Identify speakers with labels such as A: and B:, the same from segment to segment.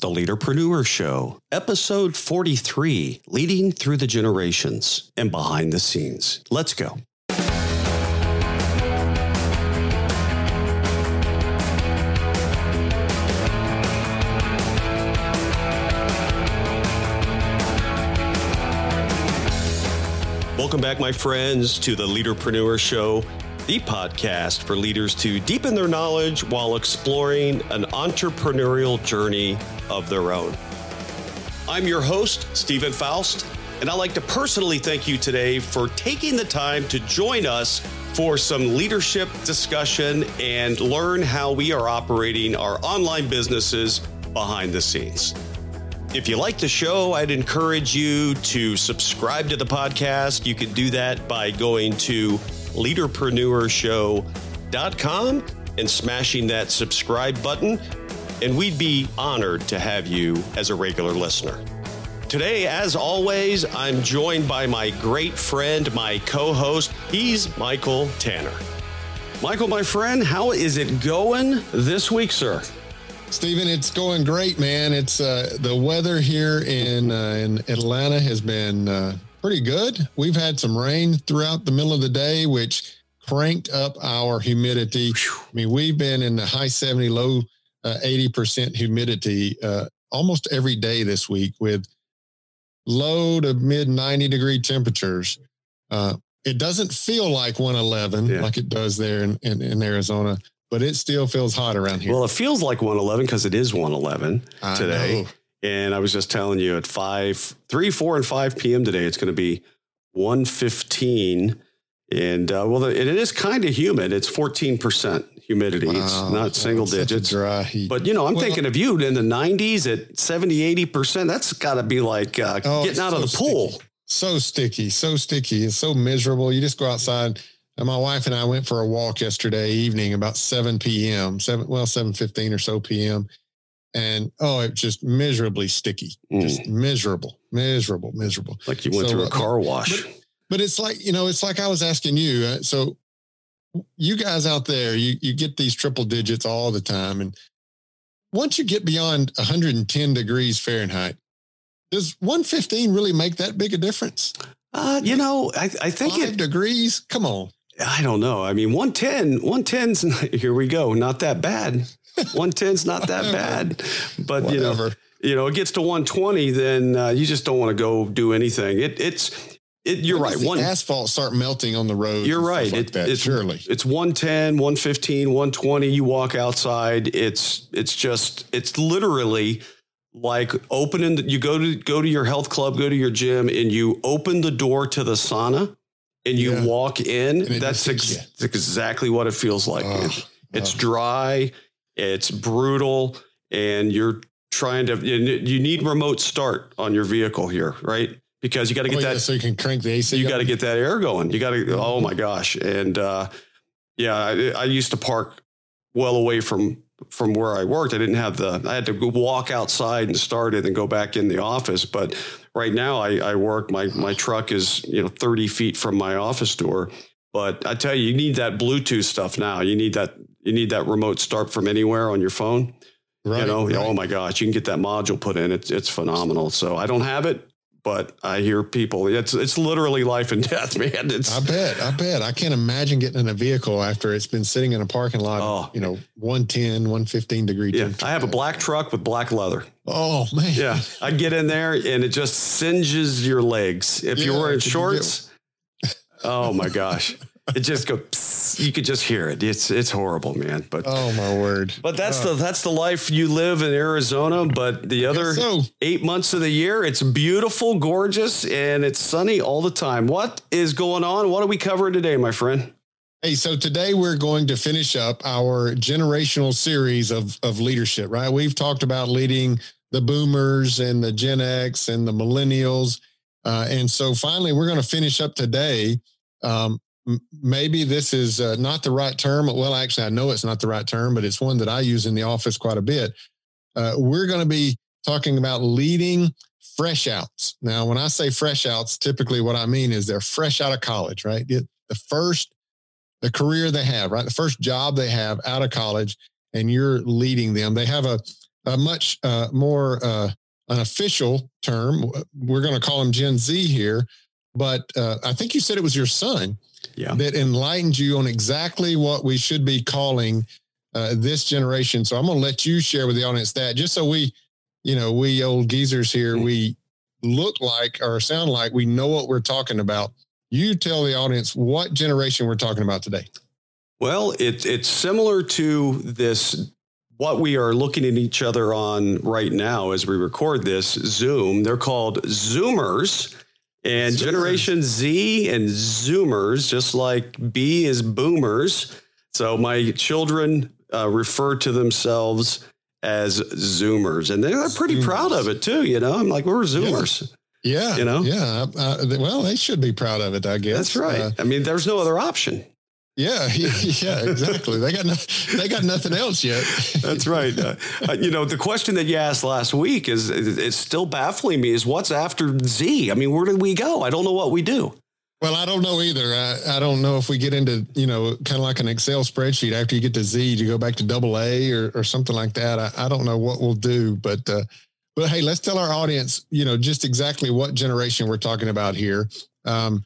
A: The Leaderpreneur Show, episode 43 Leading Through the Generations and Behind the Scenes. Let's go. Welcome back, my friends, to the Leaderpreneur Show, the podcast for leaders to deepen their knowledge while exploring an entrepreneurial journey of their own. I'm your host, Steven Foust, and I'd like to personally thank you today for taking the time to join us for some leadership discussion and learn how we are operating our online businesses behind the scenes. If you like the show, I'd encourage you to subscribe to the podcast. You can do that by going to leaderpreneurshow.com and smashing that subscribe button and we'd be honored to have you as a regular listener. Today, as always, I'm joined by my great friend, my co host. He's Michael Tanner. Michael, my friend, how is it going this week, sir?
B: Steven, it's going great, man. It's uh, the weather here in uh, in Atlanta has been uh, pretty good. We've had some rain throughout the middle of the day, which cranked up our humidity. I mean, we've been in the high 70, low uh, 80% humidity uh, almost every day this week with low to mid 90 degree temperatures. Uh, it doesn't feel like 111 yeah. like it does there in, in, in, Arizona, but it still feels hot around here.
A: Well, it feels like 111 because it is 111 today. And I was just telling you at 5, 3, 4, and 5 p.m. today, it's going to be 115. And uh, well, it is kind of humid. It's 14% humidity. Wow, it's not single digits.
B: Dry heat.
A: But you know, I'm well, thinking of you in the 90s at 70, 80%. That's got to be like uh, oh, getting out so of the pool.
B: So sticky, so sticky. It's so miserable. You just go outside. And my wife and I went for a walk yesterday evening about 7 p.m. Seven well, 7:15 or so p.m. And oh, it just miserably sticky. Mm. Just miserable, miserable, miserable.
A: Like you went so, through a uh, car wash.
B: But, but it's like you know, it's like I was asking you. Uh, so you guys out there, you you get these triple digits all the time, and once you get beyond 110 degrees Fahrenheit, does 115 really make that big a difference?
A: Uh, you know, I, I think
B: Five it degrees. Come on.
A: I don't know. I mean, 110, 110's here we go. Not that bad. 110's not that bad. But Whatever. you know, you know, it gets to 120, then uh, you just don't want to go do anything. It, it's it, you're when right.
B: One asphalt start melting on the road.
A: You're right.
B: Like it, that,
A: it's,
B: surely
A: it's 110, 115, 120. You walk outside. It's it's just it's literally like opening. The, you go to go to your health club, go to your gym, and you open the door to the sauna, and you yeah. walk in. That's ex- exactly what it feels like. it's dry. It's brutal, and you're trying to. You need remote start on your vehicle here, right? Because you got to get oh, that.
B: Yeah, so you can crank the AC.
A: You got to get that air going. You got to. Oh my gosh! And uh, yeah, I, I, used to park well away from from where I worked. I didn't have the. I had to walk outside and start it and go back in the office. But right now, I, I work. My my truck is you know thirty feet from my office door. But I tell you, you need that Bluetooth stuff now. You need that. You need that remote start from anywhere on your phone. Right, you know, right. oh my gosh, you can get that module put in. It's it's phenomenal. So I don't have it but I hear people. It's it's literally life and death, man. It's,
B: I bet. I bet. I can't imagine getting in a vehicle after it's been sitting in a parking lot. Oh, you know, 110, 115 degree.
A: Yeah, I have a black truck with black leather.
B: Oh man.
A: Yeah, I get in there and it just singes your legs. If yeah, you're wearing shorts, oh my gosh it just goes. You could just hear it. It's it's horrible, man. But
B: oh my word!
A: But that's oh. the that's the life you live in Arizona. But the other so. eight months of the year, it's beautiful, gorgeous, and it's sunny all the time. What is going on? What are we covering today, my friend?
B: Hey, so today we're going to finish up our generational series of of leadership. Right? We've talked about leading the boomers and the Gen X and the millennials. Uh, and so finally, we're going to finish up today um, maybe this is uh, not the right term. Well, actually, I know it's not the right term, but it's one that I use in the office quite a bit. Uh, we're going to be talking about leading fresh outs. Now, when I say fresh outs, typically what I mean is they're fresh out of college, right? The first, the career they have, right? The first job they have out of college, and you're leading them. They have a a much uh, more uh, an official term. We're going to call him Gen Z here, but uh, I think you said it was your son
A: yeah.
B: that enlightened you on exactly what we should be calling uh, this generation. So I'm going to let you share with the audience that just so we, you know, we old geezers here, mm-hmm. we look like or sound like we know what we're talking about. You tell the audience what generation we're talking about today.
A: Well, it's it's similar to this what we are looking at each other on right now as we record this Zoom. They're called Zoomers. And Zoomers. Generation Z and Zoomers, just like B is boomers. So my children uh, refer to themselves as Zoomers, and they're pretty Zoomers. proud of it too. You know, I'm like, we're Zoomers.
B: Yeah,
A: you know,
B: yeah. Uh, well, they should be proud of it, I guess.
A: That's right. Uh, I mean, there's no other option.
B: Yeah, yeah, exactly. they got no, they got nothing else yet.
A: That's right. Uh, you know, the question that you asked last week is it's still baffling me. Is what's after Z? I mean, where do we go? I don't know what we do.
B: Well, I don't know either. I, I don't know if we get into, you know, kind of like an Excel spreadsheet after you get to Z, you go back to double A or, or something like that. I, I don't know what we'll do, but, uh, but hey, let's tell our audience, you know, just exactly what generation we're talking about here. Um,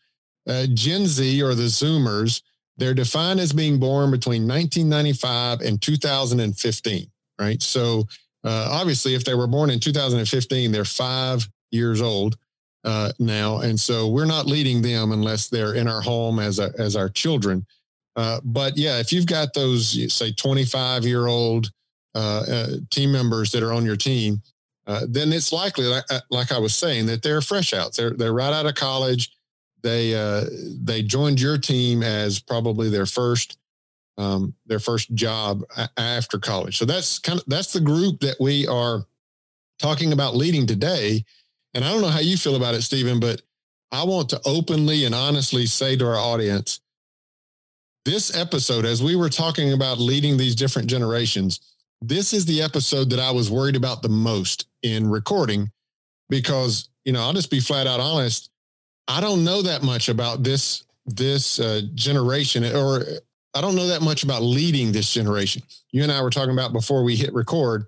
B: uh, Gen Z or the Zoomers, they're defined as being born between 1995 and 2015, right? So uh, obviously, if they were born in 2015, they're five years old uh, now, and so we're not leading them unless they're in our home as a, as our children. Uh, but yeah, if you've got those say 25 year old uh, uh, team members that are on your team, uh, then it's likely, like, like, I was saying, that they're fresh outs. They're they're right out of college. They uh, they joined your team as probably their first um, their first job after college. So that's kind of that's the group that we are talking about leading today. And I don't know how you feel about it, Steven, but I want to openly and honestly say to our audience this episode, as we were talking about leading these different generations, this is the episode that I was worried about the most in recording because, you know, I'll just be flat out honest. I don't know that much about this this uh, generation, or I don't know that much about leading this generation. You and I were talking about before we hit record.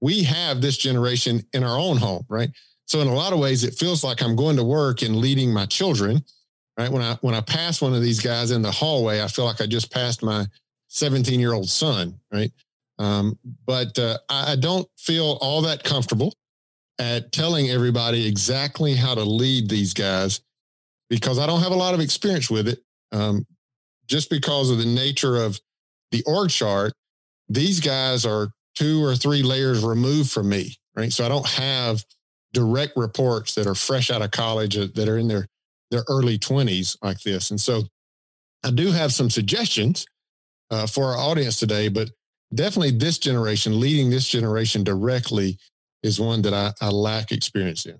B: We have this generation in our own home, right? So in a lot of ways, it feels like I'm going to work and leading my children. Right when I when I pass one of these guys in the hallway, I feel like I just passed my 17 year old son. Right, um, but uh, I, I don't feel all that comfortable at telling everybody exactly how to lead these guys because I don't have a lot of experience with it. Um, just because of the nature of the org chart, these guys are two or three layers removed from me, right? So I don't have direct reports that are fresh out of college uh, that are in their their early 20s like this. And so I do have some suggestions uh, for our audience today, but definitely this generation, leading this generation directly, is one that I, I lack experience in.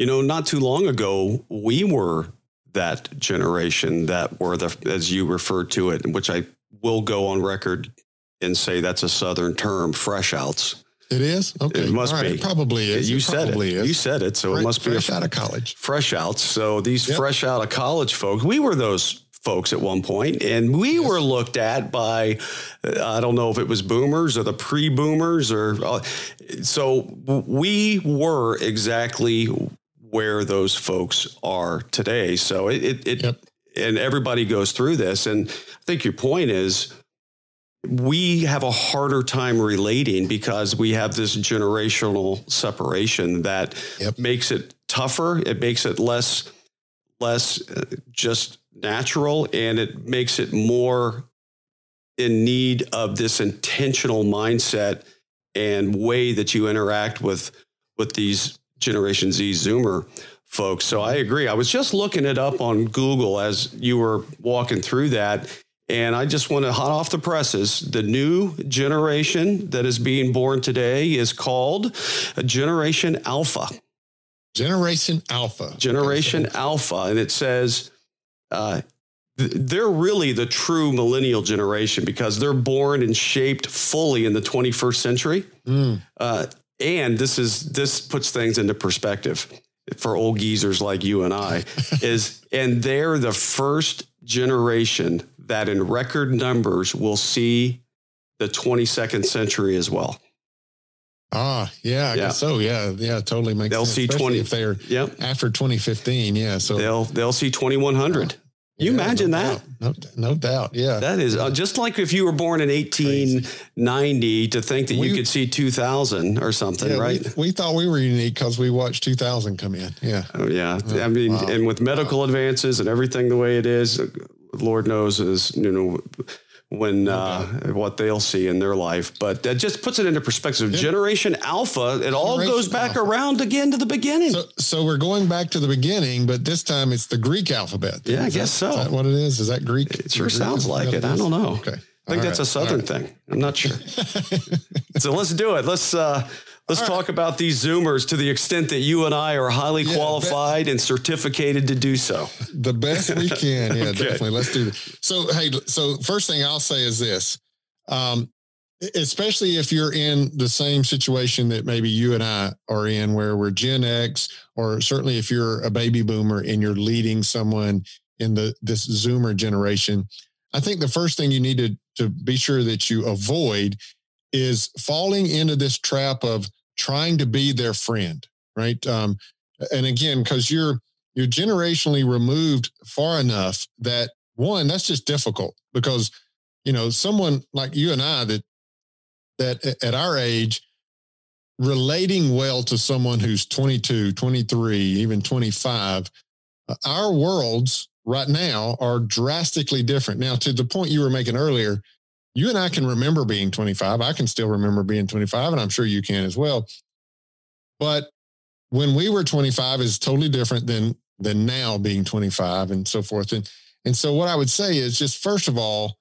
A: You know, not too long ago, we were that generation that were the, as you referred to it, which I will go on record and say that's a Southern term, fresh outs.
B: It is okay.
A: It must right. be.
B: It probably is.
A: You
B: it
A: said it. Is. You said it. So
B: fresh,
A: it must be
B: fresh a, out of college.
A: Fresh outs. So these yep. fresh out of college folks, we were those folks at one point, and we yes. were looked at by I don't know if it was boomers or the pre-boomers or uh, so we were exactly where those folks are today. So it, it, it yep. and everybody goes through this. And I think your point is we have a harder time relating because we have this generational separation that yep. makes it tougher. It makes it less, less uh, just natural and it makes it more in need of this intentional mindset and way that you interact with with these Generation Z Zoomer folks. So I agree. I was just looking it up on Google as you were walking through that. And I just want to hot off the presses. The new generation that is being born today is called Generation Alpha.
B: Generation Alpha.
A: Generation okay. Alpha. And it says uh, they're really the true millennial generation because they're born and shaped fully in the 21st century. Mm. Uh, and this is this puts things into perspective for old geezers like you and I is and they're the first generation that in record numbers will see the 22nd century as well.
B: Ah, yeah, I yeah. guess so. Yeah, yeah, totally makes
A: they'll
B: sense.
A: see 20
B: if they're
A: yep.
B: after 2015. Yeah, so
A: they'll they'll see 2100. You yeah, imagine
B: no
A: that?
B: Doubt. No, no doubt. Yeah.
A: That is uh, just like if you were born in 1890 Crazy. to think that we, you could see 2000 or something,
B: yeah,
A: right?
B: We, we, thought we were unique because we watched 2000 come in. Yeah.
A: Oh, yeah. I mean, wow. and with medical wow. advances and everything the way it is, Lord knows is, you know, when uh, what they'll see in their life. But that just puts it into perspective. Generation Alpha, it Generation all goes back Alpha. around again to the beginning.
B: So, so, we're going back to the beginning, but this time it's the Greek alphabet.
A: Yeah, I guess
B: that,
A: so.
B: Is that what it is? Is that Greek?
A: It sure Greek sounds like it. I don't know. Okay. I think all that's right. a Southern right. thing. I'm not sure. so let's do it. Let's uh, Let's talk about these Zoomers to the extent that you and I are highly yeah, qualified and certificated to do so.
B: The best we can. Yeah, okay. definitely. Let's do this. So, hey, so first thing I'll say is this. Um, especially if you're in the same situation that maybe you and I are in, where we're Gen X, or certainly if you're a baby boomer and you're leading someone in the this Zoomer generation, I think the first thing you need to, to be sure that you avoid is falling into this trap of trying to be their friend, right? Um, and again, because you're you're generationally removed far enough that one, that's just difficult because you know someone like you and I that that at our age relating well to someone who's 22 23 even 25 uh, our worlds right now are drastically different now to the point you were making earlier you and I can remember being 25. I can still remember being 25, and I'm sure you can as well. But when we were 25 is totally different than than now being 25 and so forth. And and so what I would say is just first of all,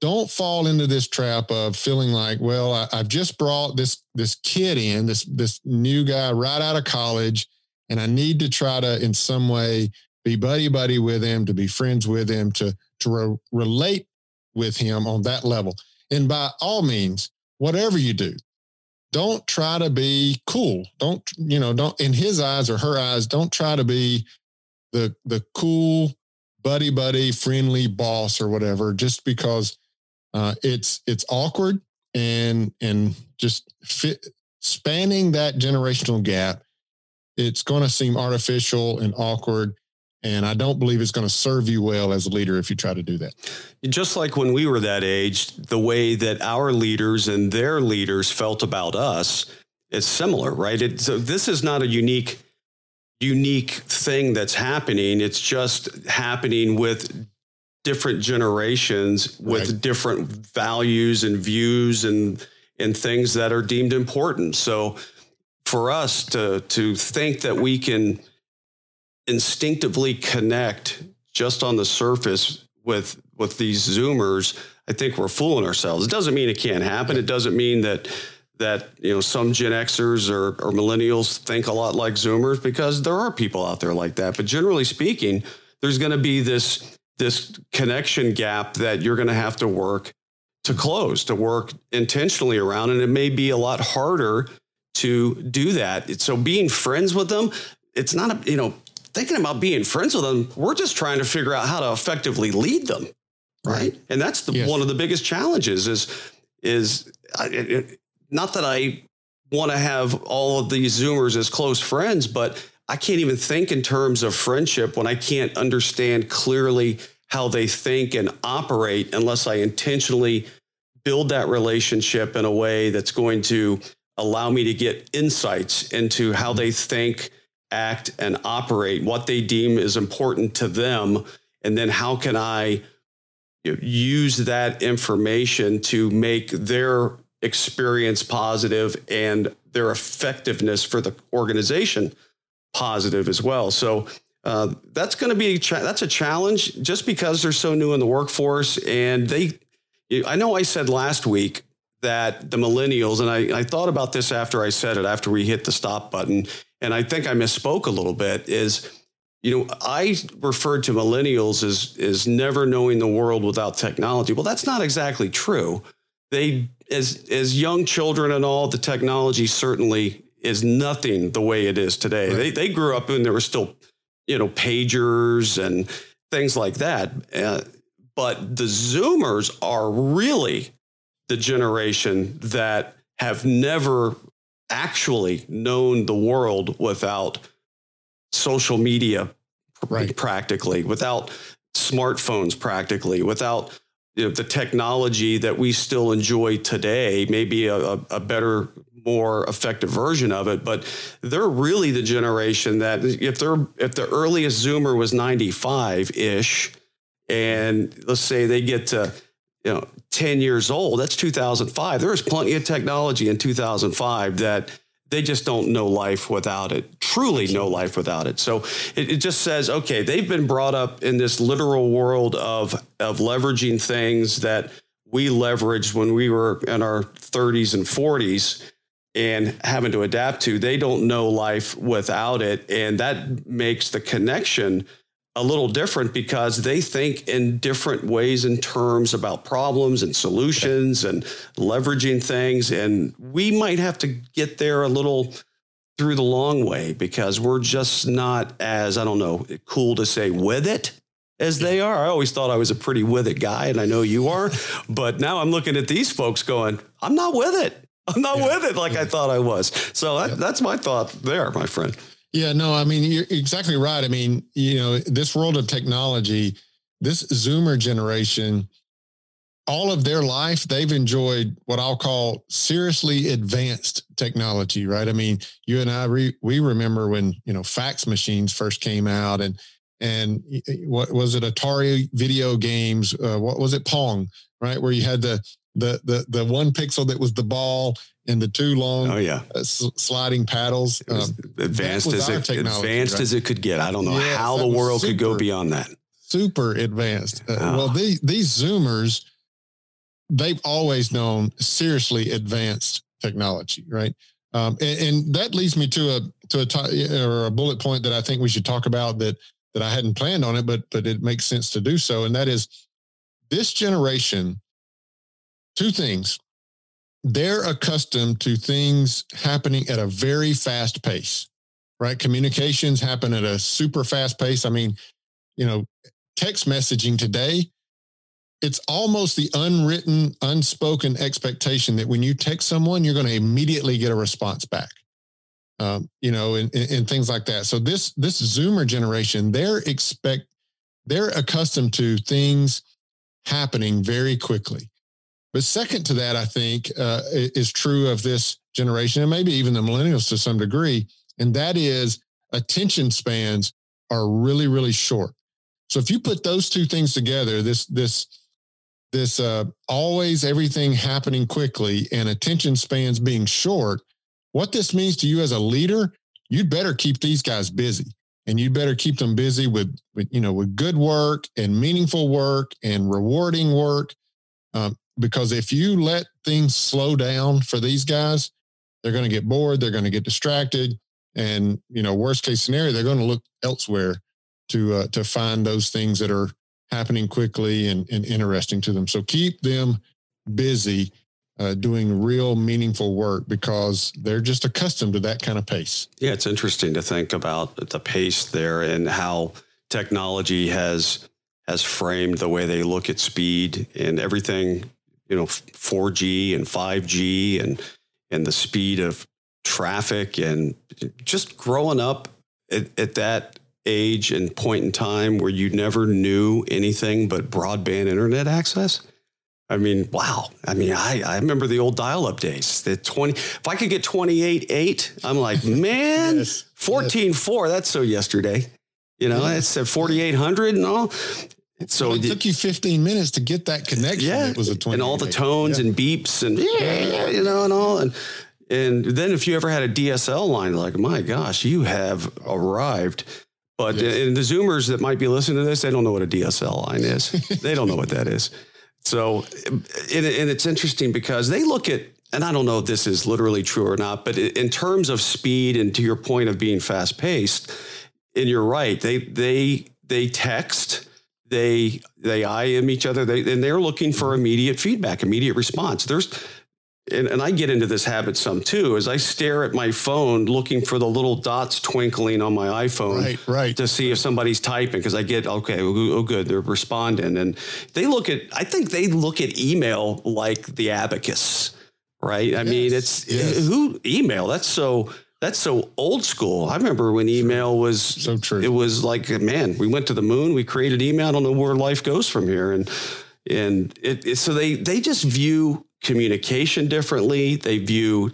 B: don't fall into this trap of feeling like, well, I, have just brought this this kid in, this this new guy right out of college, and I need to try to in some way be buddy buddy with him, to be friends with him, to to re- relate with him on that level. And by all means, whatever you do, don't try to be cool. Don't, you know, don't in his eyes or her eyes, don't try to be the the cool buddy buddy friendly boss or whatever just because uh, it's it's awkward and and just fit spanning that generational gap it's going to seem artificial and awkward and I don't believe it's going to serve you well as a leader if you try to do that.
A: Just like when we were that age, the way that our leaders and their leaders felt about us is similar, right? It, so this is not a unique unique thing that's happening. It's just happening with different generations with right. different values and views and and things that are deemed important. So for us to to think that we can instinctively connect just on the surface with with these zoomers i think we're fooling ourselves. It doesn't mean it can't happen. It doesn't mean that that you know some gen xers or, or millennials think a lot like zoomers because there are people out there like that. But generally speaking there's going to be this this connection gap that you're going to have to work to close to work intentionally around and it may be a lot harder to do that. So being friends with them it's not a you know thinking about being friends with them. We're just trying to figure out how to effectively lead them. Right. And that's the, yes. one of the biggest challenges is, is it, not that I want to have all of these Zoomers as close friends, but I can't even think in terms of friendship when I can't understand clearly how they think and operate unless I intentionally build that relationship in a way that's going to allow me to get insights into how they think, act and operate, what they deem is important to them, and then how can I use that information to make their experience positive and their effectiveness for the organization positive as well. So uh, that's going to be a cha- that's a challenge just because they're so new in the workforce and they. I know I said last week that the millennials, and I, I thought about this after I said it, after we hit the stop button, and I think I misspoke a little bit, is you know, I referred to millennials as as never knowing the world without technology. Well, that's not exactly true. They as as young children and all, the technology certainly is nothing the way it is today. Right. They they grew up and there were still, you know, pagers and things like that. Uh, but the Zoomers are really the generation that have never actually known the world without social media right. practically, without smartphones practically, without you know, the technology that we still enjoy today, maybe a, a, better, more effective version of it. But they're really the generation that if they're if the earliest Zoomer was 95 ish, and let's say they get to you know 10 years old, that's 2005. There was plenty of technology in 2005 that they just don't know life without it, truly know life without it. So it, it, just says, okay, they've been brought up in this literal world of, of leveraging things that we leveraged when we were in our 30s and 40s and having to adapt to. They don't know life without it. And that makes the connection a little different because they think in different ways and terms about problems and solutions and leveraging things. And we might have to get there a little through the long way because we're just not as, I don't know, cool to say with it as they are. I always thought I was a pretty with it guy, and I know you are. but now I'm looking at these folks going, I'm not with it. I'm not yeah. with it like yeah. I thought I was. So that, yeah. that's my thought there, my friend.
B: Yeah, no, I mean, you're exactly right. I mean, you know, this world of technology, this Zoomer generation, all of their life, they've enjoyed what I'll call seriously advanced technology, right? I mean, you and I, re, we remember when, you know, fax machines first came out and, and what was it, Atari video games? Uh, what was it, Pong, right? Where you had the, the, the, the one pixel that was the ball and the two long
A: oh yeah.
B: uh, sliding paddles um,
A: advanced as it advanced right? as it could get. I don't know yeah, how the world super, could go beyond that.
B: super advanced. Uh, oh. well these, these zoomers they've always known seriously advanced technology right? Um, and, and, that leads me to a to a t- or a bullet point that i think we should talk about that that i hadn't planned on it but but it makes sense to do so and that is this generation two things they're accustomed to things happening at a very fast pace, right? Communications happen at a super fast pace. I mean, you know, text messaging today, it's almost the unwritten, unspoken expectation that when you text someone, you're going to immediately get a response back. Um, you know, and, and things like that. So this this Zoomer generation, they're expect they're accustomed to things happening very quickly. But second to that, I think uh, is true of this generation and maybe even the millennials to some degree, and that is attention spans are really really short. So if you put those two things together, this this this uh, always everything happening quickly and attention spans being short, what this means to you as a leader, you'd better keep these guys busy and you better keep them busy with, with you know with good work and meaningful work and rewarding work um, because if you let things slow down for these guys, they're going to get bored, they're going to get distracted, and you know, worst case scenario, they're going to look elsewhere to uh, to find those things that are happening quickly and, and interesting to them. So keep them busy uh, doing real meaningful work because they're just accustomed to that kind of pace.
A: Yeah, it's interesting to think about the pace there and how technology has has framed the way they look at speed and everything you know 4G and 5G and and the speed of traffic and just growing up at, at that age and point in time where you never knew anything but broadband internet access. I mean, wow. I mean, I, I remember the old dial up days. The 20, if I could get 28 8, I'm like, man, yes, 14 yes. 4, that's so yesterday. You know, it's at 4,800 and all.
B: So it took you 15 minutes to get that connection.
A: Yeah,
B: it was a 20
A: and all the tones yeah. and beeps and yeah, you know, and all and and then if you ever had a DSL line, like my gosh, you have arrived. But yes. in the Zoomers that might be listening to this, they don't know what a DSL line is. they don't know what that is. So, and, and it's interesting because they look at, and I don't know if this is literally true or not, but in terms of speed and to your point of being fast paced, and you're right, they they they text they they IM each other, they, and they're looking for immediate feedback, immediate response. There's and, and, I get into this habit some too, as I stare at my phone looking for the little dots twinkling on my iPhone
B: right, right.
A: to see if somebody's typing because I get, okay, oh, good, they're responding. And they look at, I think they look at email like the abacus right? I yes, mean, it's yes. who email. That's so that's so old school. I remember when email was
B: so true.
A: It was like, man, we went to the moon, we created email. I don't know where life goes from here, and and it, it so they they just view communication differently. They view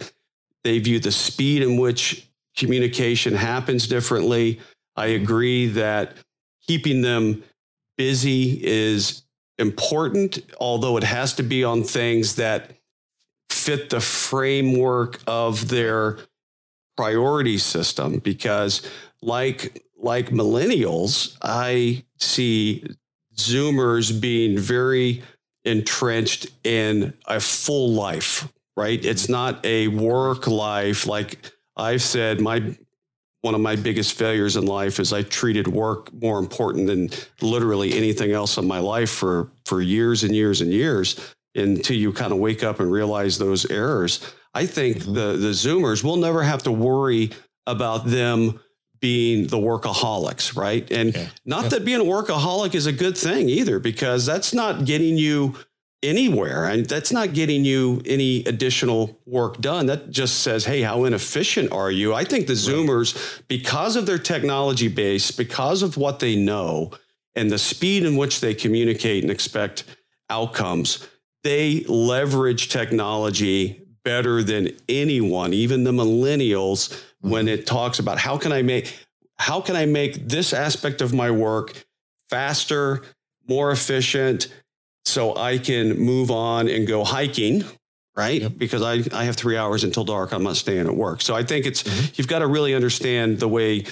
A: they view the speed in which communication happens differently. I agree that keeping them busy is important, although it has to be on things that fit the framework of their priority system because like like millennials i see zoomers being very entrenched in a full life right? It's not a work life. Like i've said my one of my biggest failures in life is i treated work more important than literally anything else in my life for for years and years and years. Until you kind of wake up and realize those errors I think mm-hmm. the the Zoomers will never have to worry about them being the workaholics, right? And yeah. not yeah. that being a workaholic is a good thing either, because that's not getting you anywhere and that's not getting you any additional work done. That just says, hey, how inefficient are you? I think the Zoomers, because of their technology base, because of what they know and the speed in which they communicate and expect outcomes, they leverage technology better than anyone, even the millennials, mm-hmm. when it talks about how can I make how can I make this aspect of my work faster, more efficient, so I can move on and go hiking, right? Yep. Because I, I have three hours until dark. I'm not staying at work. So I think it's mm-hmm. you've got to really understand the way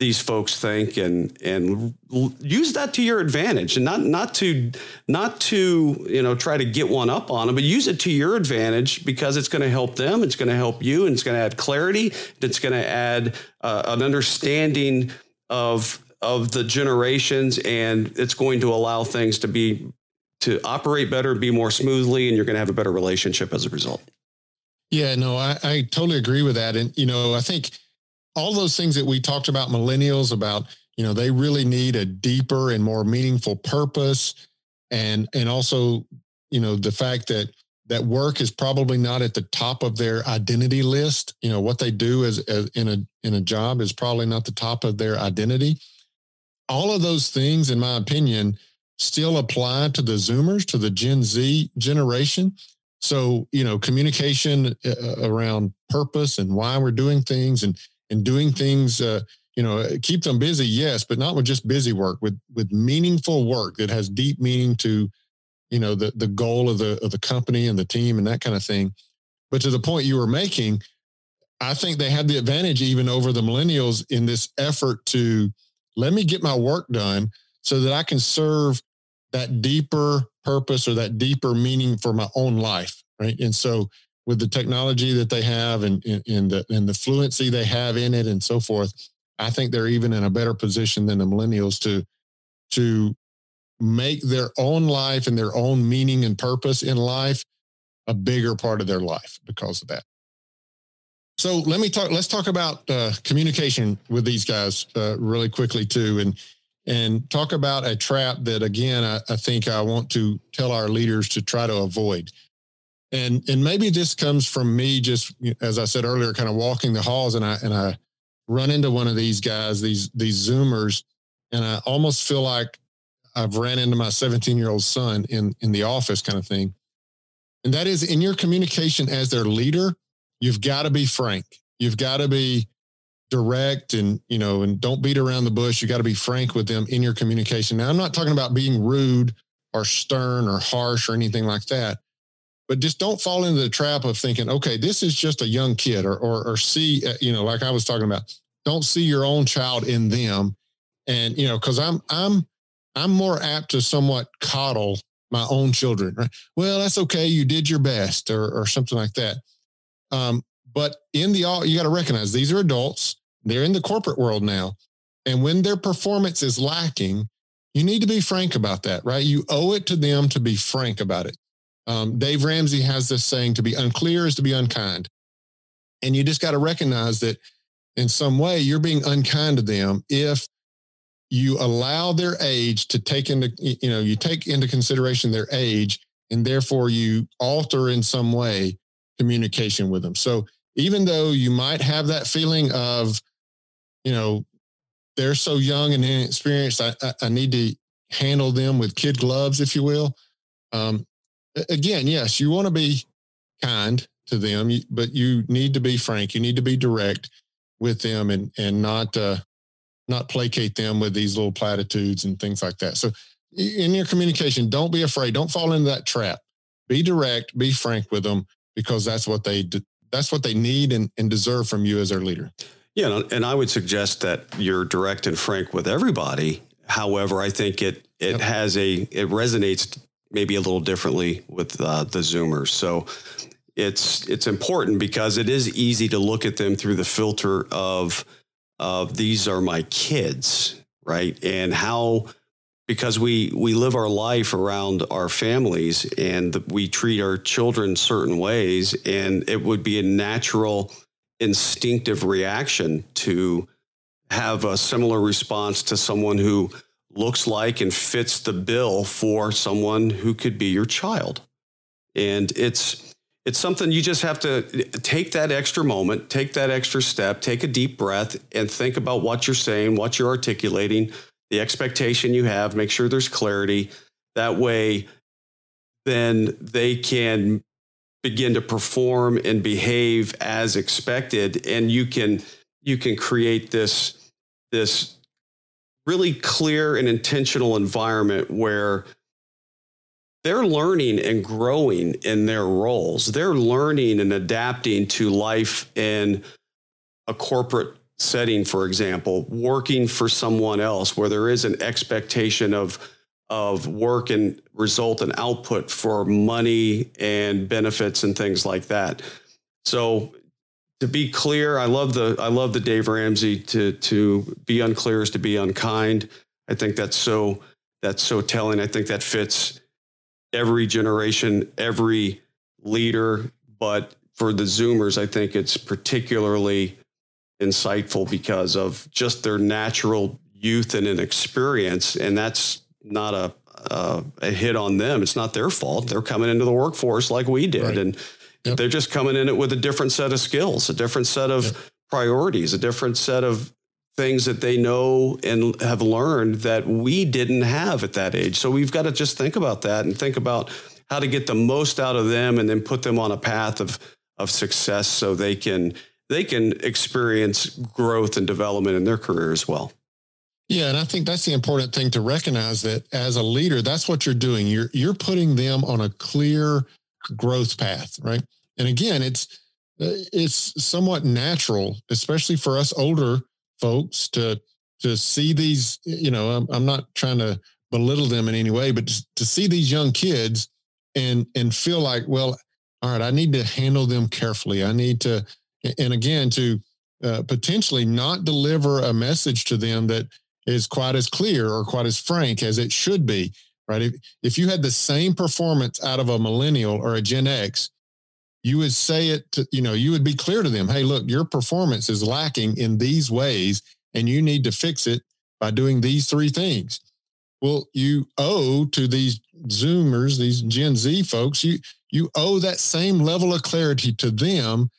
A: these folks think and and use that to your advantage and not not to not to you know try to get one up on them but use it to your advantage because it's going to help them it's going to help you and it's going to add clarity it's going to add uh, an understanding of of the generations and it's going to allow things to be to operate better be more smoothly and you're going to have a better relationship as a result.
B: Yeah no I, I totally agree with that and you know i think all those things that we talked about millennials about, you know, they really need a deeper and more meaningful purpose. And, and also, you know, the fact that, that work is probably not at the top of their identity list. You know, what they do as, as in a, in a job is probably not the top of their identity. All of those things, in my opinion, still apply to the Zoomers, to the Gen Z generation. So, you know, communication uh, around purpose and why we're doing things and and doing things, uh, you know, keep them busy, yes, but not with just busy work, with with meaningful work that has deep meaning to, you know, the the goal of the of the company and the team and that kind of thing. But to the point you were making, I think they had the advantage even over the millennials in this effort to let me get my work done so that I can serve that deeper purpose or that deeper meaning for my own life. Right. And so with the technology that they have and, and, the, and the fluency they have in it and so forth, I think they're even in a better position than the millennials to, to make their own life and their own meaning and purpose in life a bigger part of their life because of that. So let me talk. Let's talk about uh, communication with these guys uh, really quickly too, and and talk about a trap that again I, I, think I want to tell our leaders to try to avoid and and maybe this comes from me just as I said earlier, kind of walking the halls, and I and I run into one of these guys, these these Zoomers, and I almost feel like I've ran into my 17 year old son in in the office, kind of thing. And that is in your communication as their leader, you've got to be frank. You've got to be direct and you know and don't beat around the bush you got to be frank with them in your communication now i'm not talking about being rude or stern or harsh or anything like that but just don't fall into the trap of thinking, okay, this is just a young kid or, or, or see, uh, you know, like I was talking about, don't see your own child in them. And, you know, cause I'm, I'm, I'm more apt to somewhat coddle my own children. Right? Well, that's okay. You did your best or, or something like that. Um, but in the all, you got to recognize these are adults. They're in the corporate world now. And when their performance is lacking, you need to be frank about that, right? You owe it to them to be frank about it. Um, Dave Ramsey has this saying to be unclear is to be unkind. And you just got to recognize that in some way you're being unkind to them if you allow their age to take into, you know, you take into consideration their age and therefore you alter in some way communication with them. So even though you might have that feeling of, you know, they're so young and inexperienced, I, I, I need to handle them with kid gloves, if you will. Um, again, yes, you want to be kind to them, but you need to be frank. You need to be direct with them and and not uh, not placate them with these little platitudes and things like that. So in your communication, don't be afraid. Don't fall into that trap. Be direct. Be frank with them because that's what they that's what they need and, and deserve from you as their leader.
A: Yeah, and I would suggest that you're direct and frank with everybody. However, I think it it yep. has a it resonates maybe a little differently with uh, the Zoomers. So it's it's important because it is easy to look at them through the filter of of these are my kids, right? And how because we we live our life around our families and we treat our children certain ways and it would be a natural instinctive reaction to have a similar response to someone who looks like and fits the bill for someone who could be your child. And it's it's something you just have to take that extra moment, take that extra step, take a deep breath and think about what you're saying, what you're articulating, the expectation you have, make sure there's clarity. That way then they can begin to perform and behave as expected and you can you can create this this really clear and intentional environment where they're learning and growing in their roles. They're learning and adapting to life in a corporate setting, for example, working for someone else where there is an expectation of of work and result and output for money and benefits and things like that. So to be clear, I love the I love the Dave Ramsey to to be unclear is to be unkind. I think that's so that's so telling. I think that fits every generation, every leader, but for the Zoomers, I think it's particularly insightful because of just their natural youth and inexperience, and that's not a uh, a hit on them. It's not their fault. They're coming into the workforce like we did, right. and yep. they're just coming in it with a different set of skills, a different set of yep. priorities, a different set of things that they know and have learned that we didn't have at that age. So we've got to just think about that and think about how to get the most out of them and then put them on a path of of success so they can they can experience growth and development in their career as well.
B: Yeah, and I think that's the important thing to recognize that as a leader, that's what you're doing. You're you're putting them on a clear growth path, right? And again, it's it's somewhat natural, especially for us older folks to to see these. You know, I'm, I'm not trying to belittle them in any way, but to, to see these young kids and and feel like, well, all right, I need to handle them carefully. I need to, and again, to uh, potentially not deliver a message to them that is quite as clear or quite as frank as it should be, right? If, if you had the same performance out of a millennial or a Gen X, you would say it to, you know, you would be clear to them, hey, look, your performance is lacking in these ways, and you need to fix it by doing these three things. Well, you owe to these Zoomers, these Gen Z folks, you you owe that same level of clarity to them,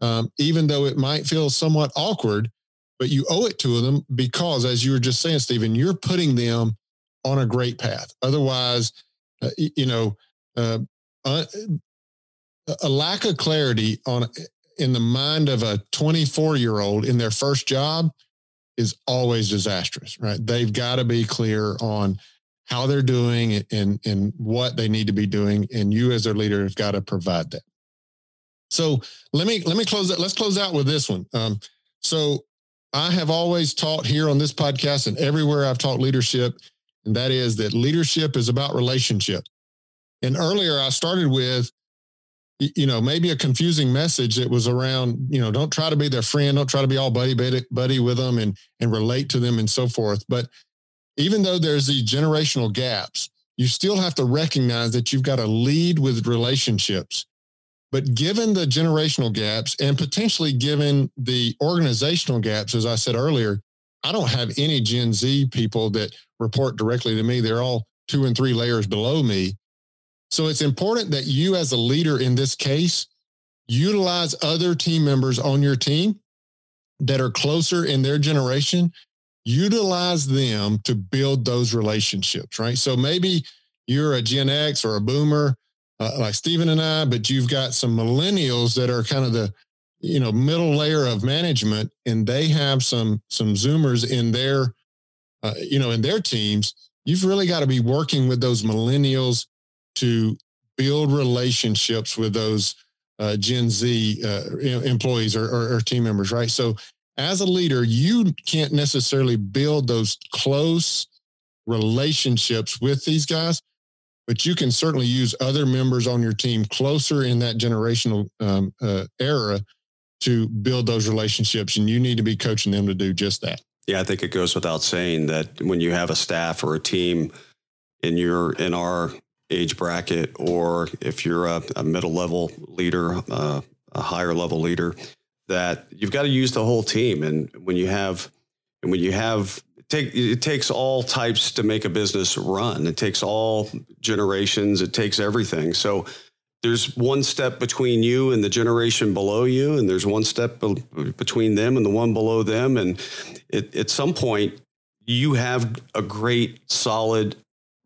B: um, even though it might feel somewhat awkward but you owe it to them because, as you were just saying, Steven, you're putting them on a great path. Otherwise, uh, you know, uh, uh, a lack of clarity on in the mind of a 24 year old in their first job is always disastrous, right? They've got to be clear on how they're doing and and what they need to be doing, and you as their leader have got to provide that. So let me let me close that. Let's close out with this one. Um, so I have always taught here on this podcast and everywhere I've taught leadership, and that is that leadership is about relationship. And earlier I started with, you know, maybe a confusing message that was around, you know, don't try to be their friend, don't try to be all buddy buddy, buddy with them and and relate to them and so forth. But even though there's these generational gaps, you still have to recognize that you've got to lead with relationships but given the generational gaps and potentially given the organizational gaps, as I said earlier, I don't have any Gen Z people that report directly to me. They're all two and three layers below me. So it's important that you, as a leader in this case, utilize other team members on your team that are closer in their generation, utilize them to build those relationships, right? So maybe you're a Gen X or a boomer uh, like Steven and I, but you've got some millennials that are kind of the you know middle layer of management and they have some some zoomers in their uh, you know in their teams you've really got to be working with those millennials to build relationships with those uh, gen z uh, employees or, or, or team members right? So as a leader you can't necessarily build those close relationships with these guys but you can certainly use other members on your team closer in that generational um, uh, era to build those relationships and you need to be coaching them to do just that.
A: Yeah, I think it goes without saying that when you have a staff or a team in your in our age bracket, or if you're a, a middle level leader, uh, a higher level leader, that you've got to use the whole team. And when you have and when you have take it takes all types to make a business run. It takes all generations. It takes everything. So there's one step between you and the generation below you, and there's one step be- between them and the one below them. And it, at some point, you have a great, solid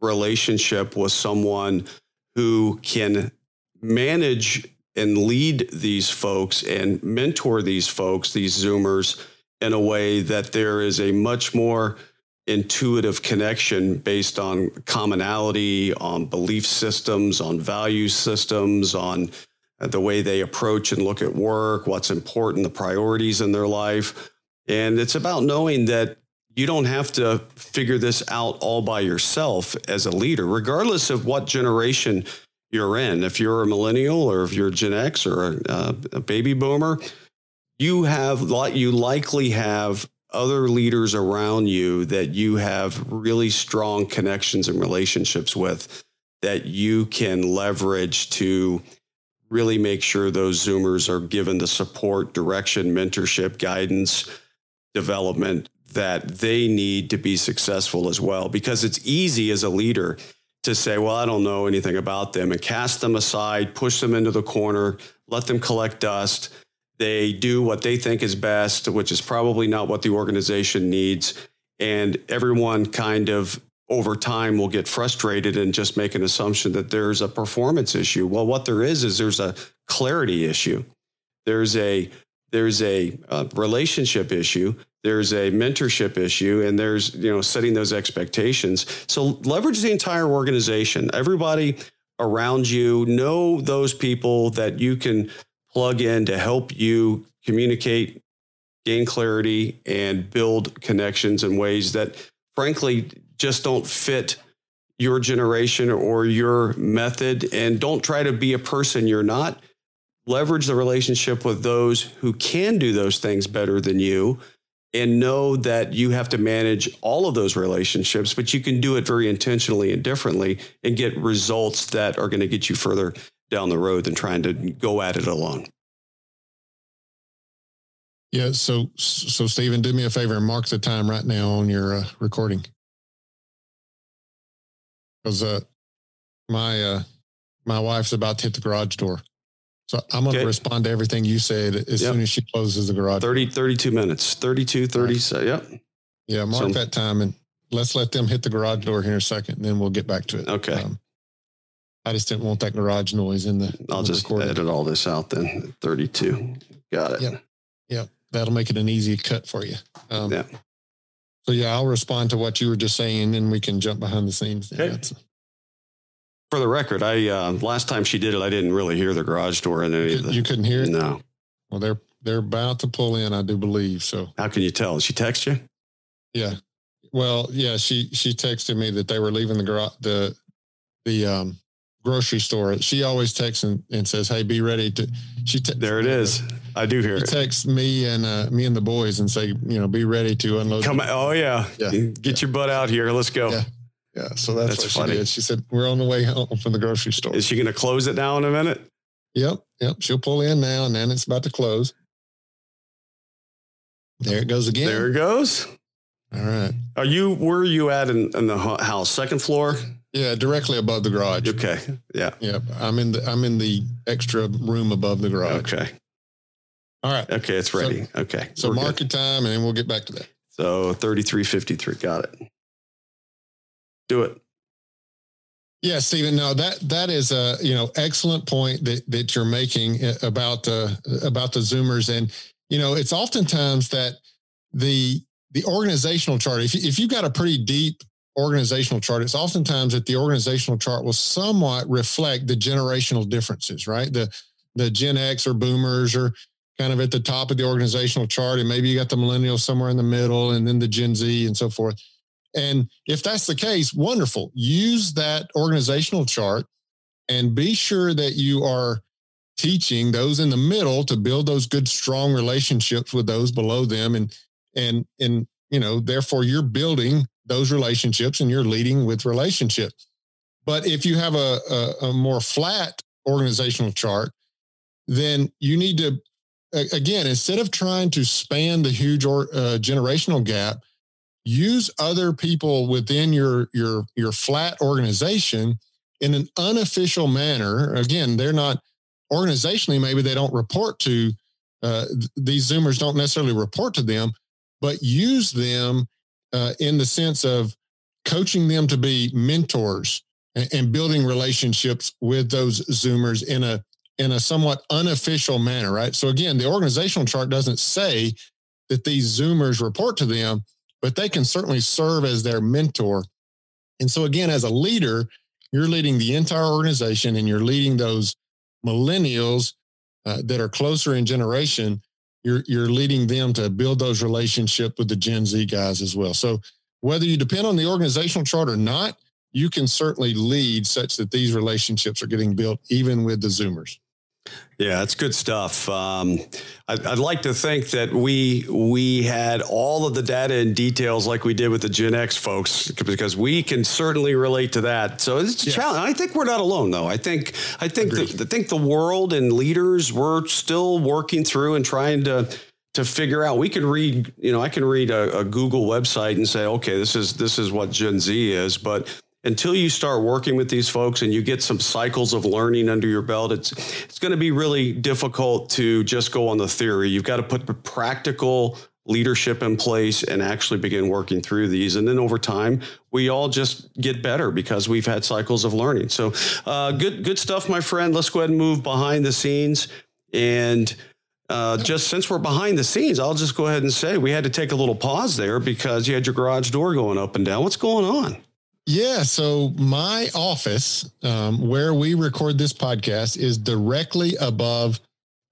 A: relationship with someone who can manage and lead these folks and mentor these folks, these Zoomers, in a way that there is a much more intuitive connection based on commonality, on belief systems, on value systems, on the way they approach and look at work, what's important, the priorities in their life. And it's about knowing that you don't have to figure this out all by yourself as a leader, regardless of what generation you're in. If you're a millennial or if you're Gen X or a, a baby boomer, you have you likely have other leaders around you that you have really strong connections and relationships with that you can leverage to really make sure those Zoomers are given the support, direction, mentorship, guidance, development that they need to be successful as well. Because it's easy as a leader to say, well, I don't know anything about them and cast them aside, push them into the corner, let them collect dust they do what they think is best, which is probably not what the organization needs. And everyone kind of over time will get frustrated and just make an assumption that there's a performance issue. Well, what there is is there's a clarity issue. There's a there's a, a relationship issue. There's a mentorship issue, and there's you know setting those expectations. So leverage the entire organization. Everybody around you know those people that you can plug in to help you communicate, gain clarity, and build connections in ways that, frankly, just don't fit your generation or your method. And don't try to be a person you're not. Leverage the relationship with those who can do those things better than you and know that you have to manage all of those relationships, but you can do it very intentionally and differently and get results that are going to get you further down the road than trying to go at it alone.
B: Yeah. So, so Steven, do me a favor and mark the time right now on your uh, recording. Because uh, my uh, my wife's about to hit the garage door. So I'm going to okay. respond to everything you said as yep. soon as she closes the garage.
A: 30, 32 minutes, 32, 30. Right. So, yep.
B: Yeah. Mark so, that time and let's let them hit the garage door here in a second and then we'll get back to it.
A: Okay. Um,
B: I just didn't want that garage noise in the.
A: I'll
B: in
A: just
B: recording.
A: edit all this out then. 32. Got it.
B: Yeah. Yeah. That'll make it an easy cut for you. Um, yeah. So yeah, I'll respond to what you were just saying, and then we can jump behind the scenes.
A: Okay. Yeah, for the record, I uh, last time she did it, I didn't really hear the garage door and any
B: you,
A: of the.
B: You couldn't hear it.
A: No.
B: Well, they're they're about to pull in, I do believe. So
A: how can you tell? Did she text you?
B: Yeah. Well, yeah, she she texted me that they were leaving the garage the the um grocery store. She always texts and, and says, "Hey, be ready to." She te-
A: there it is. I do hear
B: she
A: it.
B: Texts me and uh, me and the boys and say, you know, be ready to unload.
A: Come, oh yeah, yeah. Get yeah. your butt out here. Let's go.
B: Yeah, yeah. So that's, that's what funny. she did. She said, "We're on the way home from the grocery store."
A: Is she going to close it now in a minute?
B: Yep, yep. She'll pull in now, and then it's about to close. There it goes again.
A: There it goes.
B: All right.
A: Are you? Where are you at in, in the house? Second floor?
B: Yeah, directly above the garage.
A: Okay. Yeah.
B: Yeah. I'm in the I'm in the extra room above the garage.
A: Okay.
B: All right.
A: Okay, it's ready. So, okay.
B: So market good. time and then we'll get back to that.
A: So 3353. Got it. Do it.
B: Yeah, Steven. No, that that is a you know excellent point that that you're making eh, about the about the Zoomers, and you know it's oftentimes that the the organizational chart. If if you've got a pretty deep organizational chart, it's oftentimes that the organizational chart will somewhat reflect the generational differences, right? The the Gen X or Boomers or kind of at the top of the organizational chart, and maybe you got the millennials somewhere in the middle, and then the Gen Z and so forth. And if that's the case, wonderful. Use that organizational chart and be sure that you are teaching those in the middle to build those good, strong relationships with those below them. And, and, and, you know, therefore you're building those relationships and you're leading with relationships. But if you have a, a, a more flat organizational chart, then you need to, again, instead of trying to span the huge or, uh, generational gap, use other people within your your your flat organization in an unofficial manner again they're not organizationally maybe they don't report to uh, these zoomers don't necessarily report to them but use them uh, in the sense of coaching them to be mentors and, and building relationships with those zoomers in a in a somewhat unofficial manner right so again the organizational chart doesn't say that these zoomers report to them but they can certainly serve as their mentor. And so, again, as a leader, you're leading the entire organization and you're leading those millennials uh, that are closer in generation. You're, you're leading them to build those relationships with the Gen Z guys as well. So, whether you depend on the organizational chart or not, you can certainly lead such that these relationships are getting built even with the Zoomers.
A: Yeah, it's good stuff. Um, I'd, I'd, like to think that we we had all of the data and details like we did with the Gen X folks because we can certainly relate to that. So it's a yes. challenge. I think we're not alone though. I think I think the, I think the world and leaders we're still working through and trying to to figure out. We can read, you know, I can read a, a Google website and say, okay, this is this is what Gen Z is, but until you start working with these folks and you get some cycles of learning under your belt, it's it's going to be really difficult to just go on the theory. You've got to put the practical leadership in place and actually begin working through these. And then over time, we all just get better because we've had cycles of learning. So uh, good good stuff, my friend. Let's go ahead and move behind the scenes and. Uh, just since we're behind the scenes, I'll just go ahead and say we had to take a little pause there because you had your garage door going up and down. What's going on?
B: Yeah. So my office, um, where we record this podcast, is directly above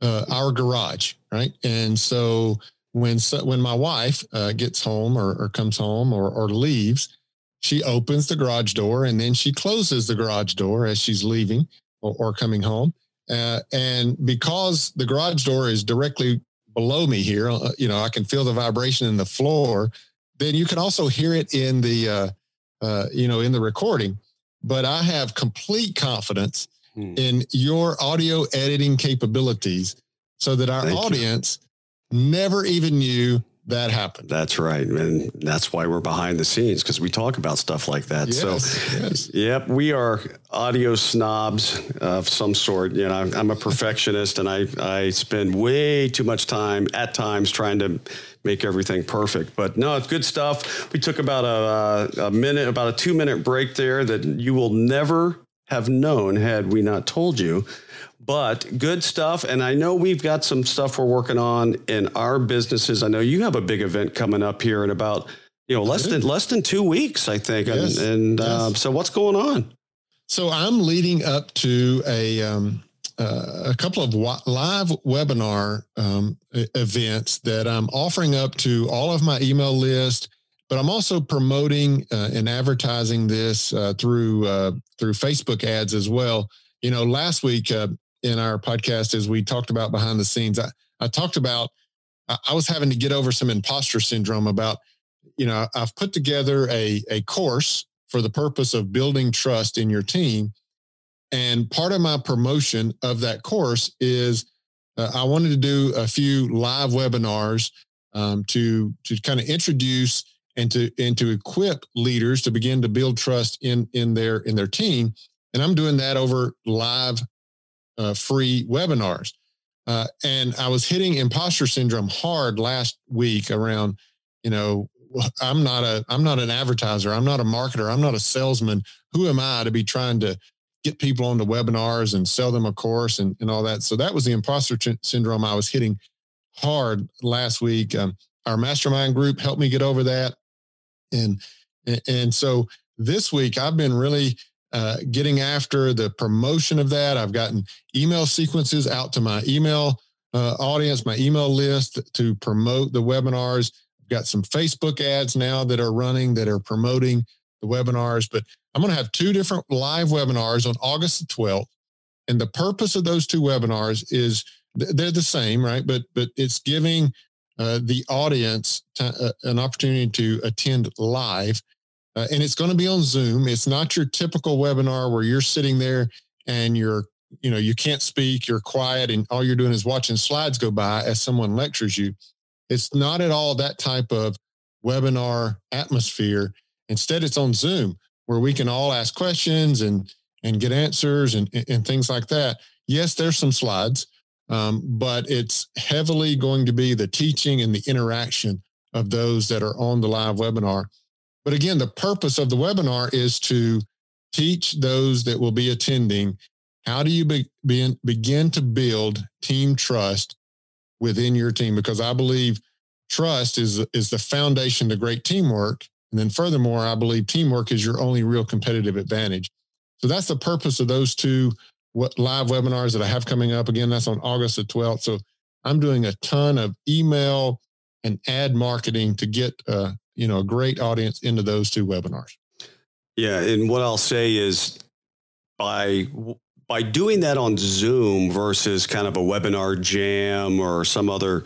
B: uh, our garage, right? And so when so, when my wife uh, gets home or, or comes home or, or leaves, she opens the garage door and then she closes the garage door as she's leaving or, or coming home. Uh, and because the garage door is directly below me here, uh, you know, I can feel the vibration in the floor. Then you can also hear it in the uh, you know, in the recording. But I have complete confidence hmm. in your audio editing capabilities so that our Thank audience you. never even knew that happened.
A: That's right. And that's why we're behind the scenes because we talk about stuff like that. Yes, so, yes. yep, we are audio snobs of some sort. You know, I'm a perfectionist and I, I spend way too much time at times trying to make everything perfect. But no, it's good stuff. We took about a, a minute, about a two minute break there that you will never have known had we not told you but good stuff. And I know we've got some stuff we're working on in our businesses. I know you have a big event coming up here in about you know less than less than two weeks, I think. Yes. And, and yes. Um, so, what's going on?
B: So I'm leading up to a um, uh, a couple of live webinar um, events that I'm offering up to all of my email list, but I'm also promoting uh, and advertising this uh, through uh, through Facebook ads as well. You know, last week uh, in our podcast as we talked about behind the scenes. I, I talked about I was having to get over some imposter syndrome about, you know, I've put together a, a course for the purpose of building trust in your team. And part of my promotion of that course is uh, I wanted to do a few live webinars um, to to kind of introduce and to and to equip leaders to begin to build trust in in their in their team. And I'm doing that over live uh, free webinars. Uh, and I was hitting imposter syndrome hard last week around, you know, I'm not a I'm not an advertiser. I'm not a marketer. I'm not a salesman. Who am I to be trying to get people onto webinars and sell them a course and, and all that? So that was the imposter syndrome I was hitting hard last week. Um, our mastermind group helped me get over that. And and so this week I've been really uh, getting after the promotion of that. I've gotten email sequences out to my email uh, audience, my email list to promote the webinars. I've got some Facebook ads now that are running that are promoting the webinars. But I'm going to have two different live webinars on August the 12th. And the purpose of those two webinars is they're the same, right? But but it's giving uh, the audience uh, an opportunity to attend live uh, and it's going to be on Zoom. It's not your typical webinar where you're sitting there and you're, you know, you can't speak, you're quiet, and all you're doing is watching slides go by as someone lectures you. It's not at all that type of webinar atmosphere. Instead, it's on Zoom where we can all ask questions and and get answers and and things like that. Yes, there's some slides, um, but it's heavily going to be the teaching and the interaction of those that are on the live webinar. But again, the purpose of the webinar is to teach those that will be attending how do you be, be, begin to build team trust within your team because I believe trust is is the foundation to great teamwork and then furthermore I believe teamwork is your only real competitive advantage. So that's the purpose of those two live webinars that I have coming up again that's on August the 12th. So I'm doing a ton of email and ad marketing to get uh, you know a great audience into those two webinars.
A: Yeah, and what I'll say is by by doing that on Zoom versus kind of a WebinarJam or some other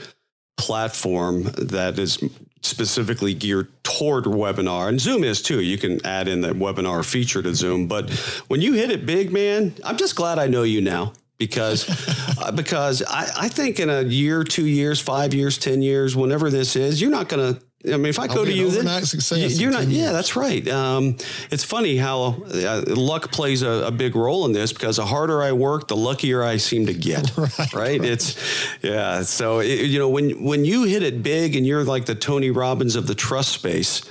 A: platform that is specifically geared toward webinar. And zoom is too. You can add in the webinar feature to zoom. But when you hit it big man i'm just glad i know you now because uh, because I, I think in a year two years five years ten years whenever this is you're not going to I mean, if I I'll go to you, then you're not. Yeah, that's right. Um, it's funny how uh, luck plays a, a, big role in this because the harder I work, the luckier I seem to get. right, right? right. It's yeah. So it, you know, when when you hit it big and you're like the Tony Robbins of the trust space,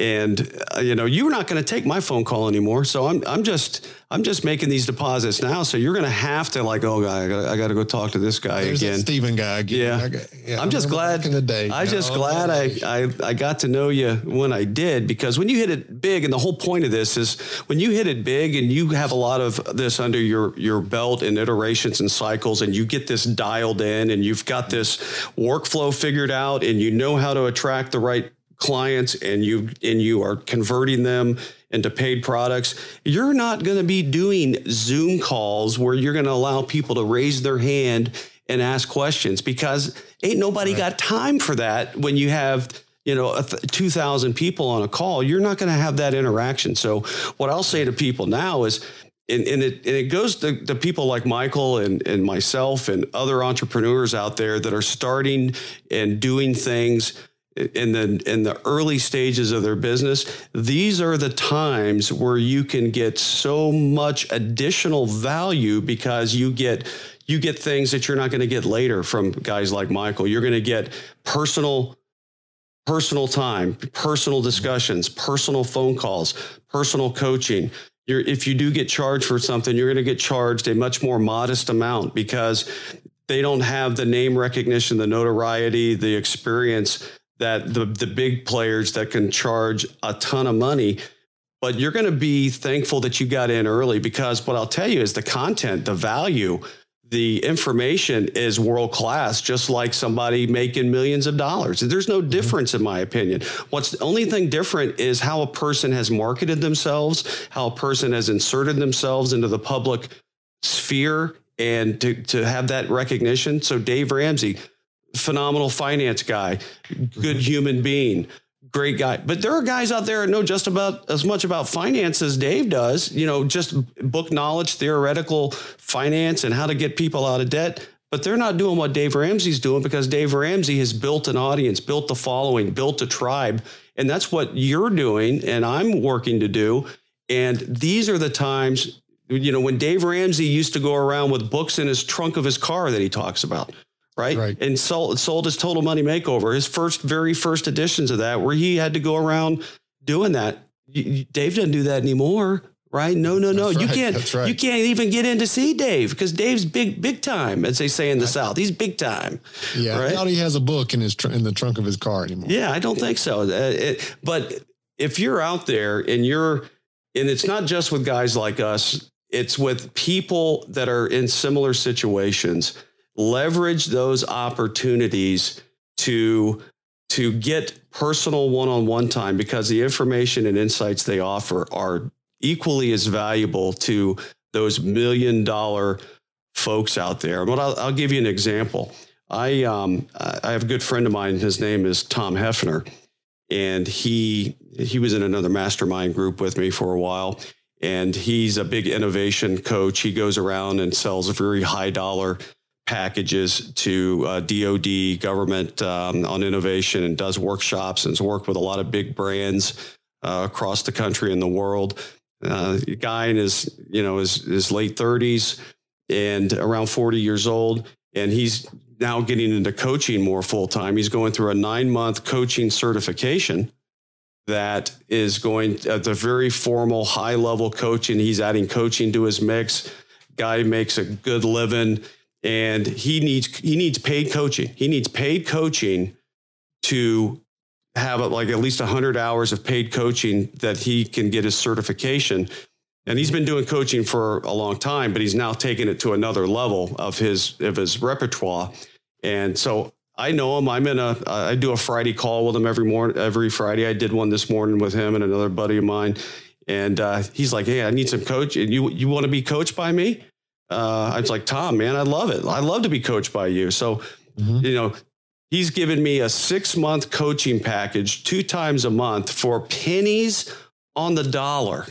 A: and uh, you know you're not going to take my phone call anymore. So i'm i'm just i'm just making these deposits now. So you're going to have to like oh guy i got to go talk to this guy
B: There's
A: again.
B: Steven guy. Again.
A: yeah, got, yeah i'm just glad in the day i just glad I, I i got to know you when i did. Because when you hit it big and the whole point of this is when you hit it big and you have a lot of this under your your belt and iterations and cycles and you get this dialed in and you've got this workflow figured out and you know how to attract the right clients and you and you are converting them into paid products, you're not going to be doing Zoom calls where you're going to allow people to raise their hand and ask questions because ain't nobody right. got time for that when you have you know 2000 people on a call you're not going to have that interaction so what i'll say to people now is and, and, it, and it goes to, to people like Michael and, and myself and other entrepreneurs out there that are starting and doing things in the in the early stages of their business these are the times where you can get so much additional value because you get you get things that you're not going to get later from guys like Michael. You're going to get personal personal time personal discussions personal phone calls personal coaching. You're, if you do get charged for something you're going to get charged a much more modest amount because they don't have the name recognition the notoriety the experience that the the big players that can charge a ton of money but you're going to be thankful that you got in early because what I'll tell you is the content, the value, the information is world class, just like somebody making millions of dollars. There's no mm-hmm. difference, in my opinion. What's the only thing different is how a person has marketed themselves, how a person has inserted themselves into the public sphere, and to, to have that recognition. So, Dave Ramsey, phenomenal finance guy, good mm-hmm. human being, great guy. But there are guys out there that know just about as much about finance as Dave does, you know, just book knowledge, theoretical finance, and how to get people out of debt. but they're not doing what Dave Ramsey's doing because Dave Ramsey has built an audience, built the following, built a tribe. And that's what you're doing and I'm working to do. And these are the times, you know, when Dave Ramsey used to go around with books in his trunk of his car that he talks about. Right? right. And sold, sold his total money makeover, his first, very first editions of that, where he had to go around doing that. Dave doesn't do that anymore right? No, no, no. That's you right. can't. Right. You can't even get in to see Dave because Dave's big, big time, as they say in the South. He's big time.
B: Yeah, right? I doubt he has a book in his tr- in the trunk of his car anymore.
A: Yeah, I don't think so. Uh, it, but if you're out there and you're, and it's not just with guys like us, it's with people that are in similar situations. Leverage those opportunities to to get personal one-on-one time because the information and insights they offer are equally as valuable to those million dollar folks out there. But I'll, I'll give you an example. I um, I have a good friend of mine. His name is Tom Hefner, and he he was in another mastermind group with me for a while. And he's a big innovation coach. He goes around and sells very high dollar packages to uh, DoD government um, on innovation and does workshops and has worked with a lot of big brands uh, across the country and the world. Uh, guy in his you know his his late 30s and around 40 years old and he's now getting into coaching more full time he's going through a nine month coaching certification that is going at the very formal high level coaching. He's adding coaching to his mix. Guy makes a good living and he needs he needs paid coaching he needs paid coaching to have like at least 100 hours of paid coaching that he can get his certification. And he's been doing coaching for a long time, but he's now taken it to another level of his of his repertoire. And so I know him. I'm in a I do a Friday call with him every morning. Every Friday, I did one this morning with him and another buddy of mine. And uh, he's like, "Hey, I need some coach. And you you want to be coached by me?" Uh, I was like, "Tom, man, I love it. I love to be coached by you." So, mm-hmm. you know, He's given me a six month coaching package two times a month for pennies on the dollar.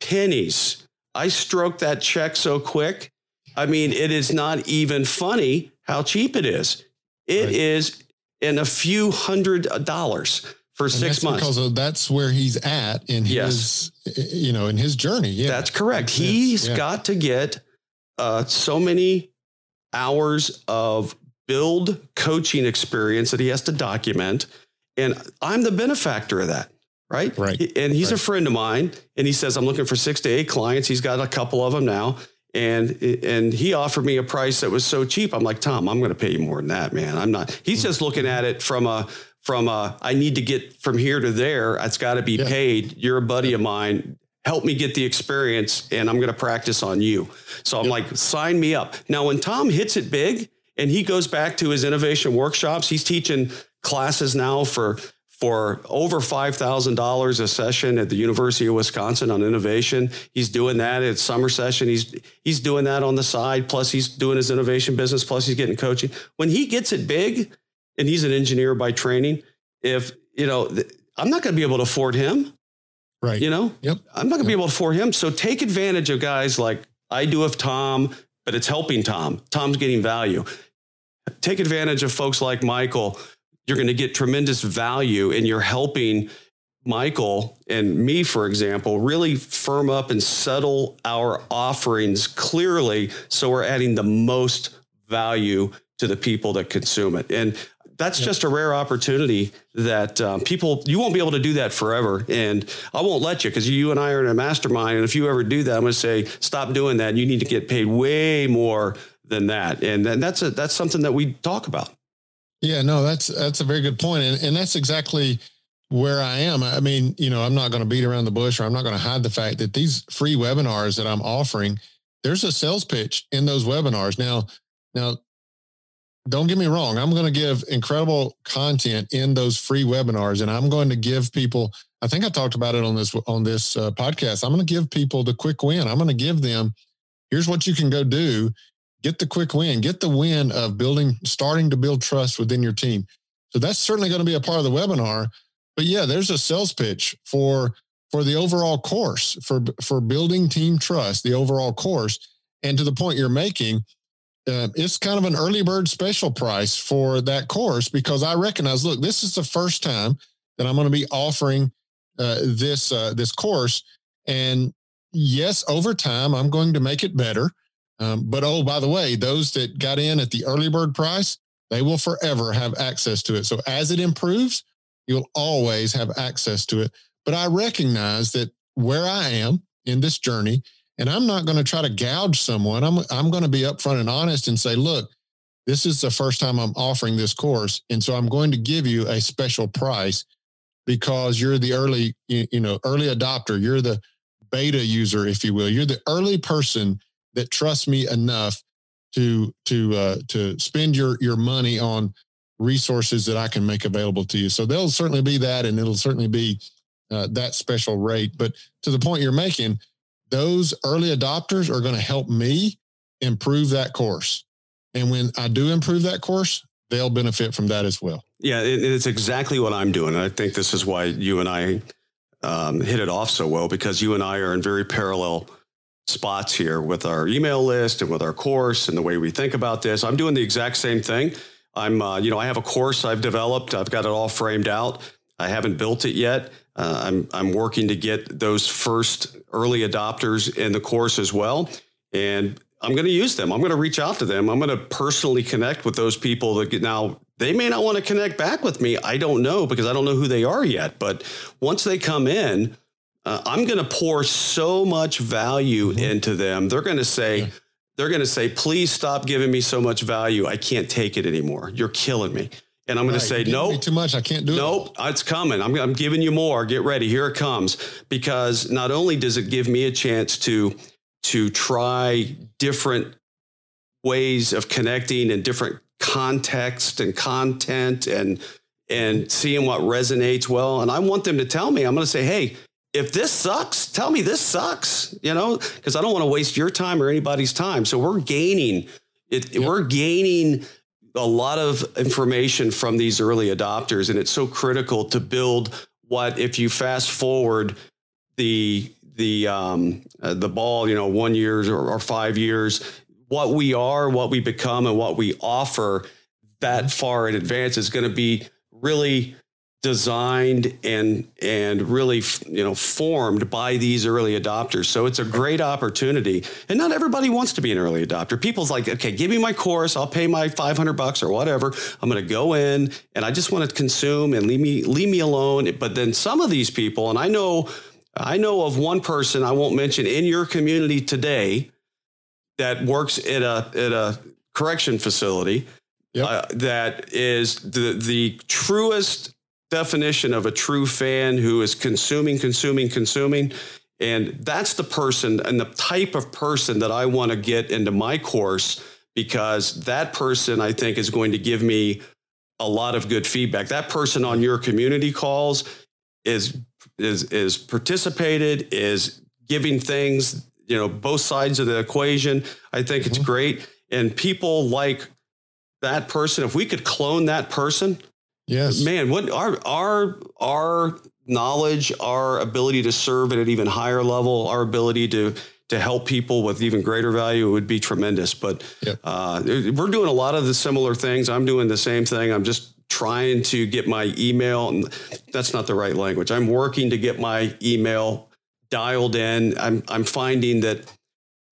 A: Pennies. I stroke that check so quick. I mean, it is not even funny how cheap it is. It right. is in a few hundred dollars for
B: and
A: six months.
B: Because that's where he's at in yes. his, you know, in his journey. Yeah,
A: that's correct. He's yeah. got to get uh, so many hours of build coaching experience that he has to document. And I'm the benefactor of that. Right.
B: Right.
A: And he's
B: right.
A: a friend of mine. And he says, I'm looking for six to eight clients. He's got a couple of them now. And and he offered me a price that was so cheap. I'm like, Tom, I'm going to pay you more than that, man. I'm not. He's just looking at it from a from a I need to get from here to there. It's got to be yeah. paid. You're a buddy of mine. Help me get the experience, and I'm going to practice on you. So I'm like, sign me up. Now, when Tom hits it big, and he goes back to his innovation workshops. He's teaching classes now for for over $5,000 a session at the University of Wisconsin on innovation. He's doing that at summer session. He's, he's doing that on the side. Plus he's doing his innovation business. Plus he's getting coaching. When he gets it big and he's an engineer by training, if, you know, I'm not going to be able to afford him.
B: Right.
A: You know,
B: yep.
A: I'm not going to
B: yep.
A: be able to afford him. So take advantage of guys like I do of Tom, but it's helping Tom. Tom's getting value take advantage of folks like Michael. You're going to get tremendous value and you're helping Michael and me, for example, really firm up and settle our offerings clearly so we're adding the most value to the people that consume it. And that's yep. just a rare opportunity that um, people you won't be able to do that forever and i won't let you because you and i are in a mastermind and if you ever do that i'm going to say stop doing that you need to get paid way more than that. And then that's a, that's something that we talk about.
B: Yeah, no, that's that's a very good point, and and that's exactly where I am. I mean, you know, I'm not going to beat around the bush, or I'm not going to hide the fact that these free webinars that I'm offering, there's a sales pitch in those webinars. Now, now, don't get me wrong. I'm going to give incredible content in those free webinars, and I'm going to give people. I think I talked about it on this on this uh, podcast. I'm going to give people the quick win. I'm going to give them. Here's what you can go do get the quick win, get the win of building, starting to build trust within your team. So that's certainly going to be a part of the webinar. But yeah, there's a sales pitch for for the overall course for for building team trust, the overall course. And to the point you're making, uh, it's kind of an early bird special price for that course because I recognize, look, this is the first time that I'm going to be offering uh, this uh, this course, and yes, over time I'm going to make it better. Um, but oh, by the way, those that got in at the early bird price, they will forever have access to it. So as it improves, you'll always have access to it. But I recognize that where I am in this journey, and I'm not going to try to gouge someone. I'm I'm going to be upfront and honest and say, look, this is the first time I'm offering this course, and so I'm going to give you a special price because you're the early you, know early adopter. You're the beta user, if you will. You're the early person that trusts me enough to to uh, to spend your your money on resources that I can make available to you. So there'll certainly be that, and it'll certainly be uh, that special rate. But to the point you're making, those early adopters are going to help me improve that course. And when I do improve that course, they'll benefit from that as well.
A: Yeah, it's exactly what I'm doing. And I think this is why you and I um, hit it off so well because you and I are in very parallel spots here with our email list and with our course and the way we think about this. I'm doing the exact same thing. I'm, uh, you know, I have a course I've developed. I've got it all framed out. I haven't built it yet. Uh, I'm I'm working to get those first early adopters in the course as well, and I'm going to use them. I'm going to reach out to them. I'm going to personally connect with those people that get now. They may not want to connect back with me. I don't know because I don't know who they are yet. But once they come in, uh, I'm going to pour so much value mm-hmm. into them. They're going to say. Yeah. They're going to say, please stop giving me so much value. I can't take it anymore. You're killing me. And I'm right. going to say, no, nope,
B: too much. I can't do
A: nope, it. Nope, it's coming. I'm, I'm giving you more. Get ready. Here it comes. Because not only does it give me a chance to to try different ways of connecting and different context and content and and seeing what resonates well. And I want them to tell me. I'm going to say, hey, if this sucks, tell me this sucks. You know, because I don't want to waste your time or anybody's time. So we're gaining. It, yep. We're gaining a lot of information from these early adopters, and it's so critical to build what if you fast forward the the um, uh, the ball, you know, one years or, or five years, what we are, what we become, and what we offer that far in advance is going to be really designed and and really you know formed by these early adopters. So it's a great opportunity. And not everybody wants to be an early adopter. People's like okay give me my course. I'll pay my 500 bucks or whatever. I'm going to go in and i just want to consume and leave me leave me alone. But then some of these people and i know i know of one person i won't mention in your community today that works at a at a correction facility yep. uh, that is the the truest definition of a true fan who is consuming, consuming, consuming. And that's the person and the type of person that I want to get into my course because that person I think is going to give me a lot of good feedback. That person on your community calls is is is participated, is giving things, you know, both sides of the equation. I think mm-hmm. it's great. And people like that person, if we could clone that person,
B: Yes.
A: Man, what our our our knowledge, our ability to serve at an even higher level, our ability to to help people with even greater value would be tremendous. But yep. uh, we're doing a lot of the similar things. I'm doing the same thing. I'm just trying to get my email, and that's not the right language. I'm working to get my email dialed in. I'm I'm finding that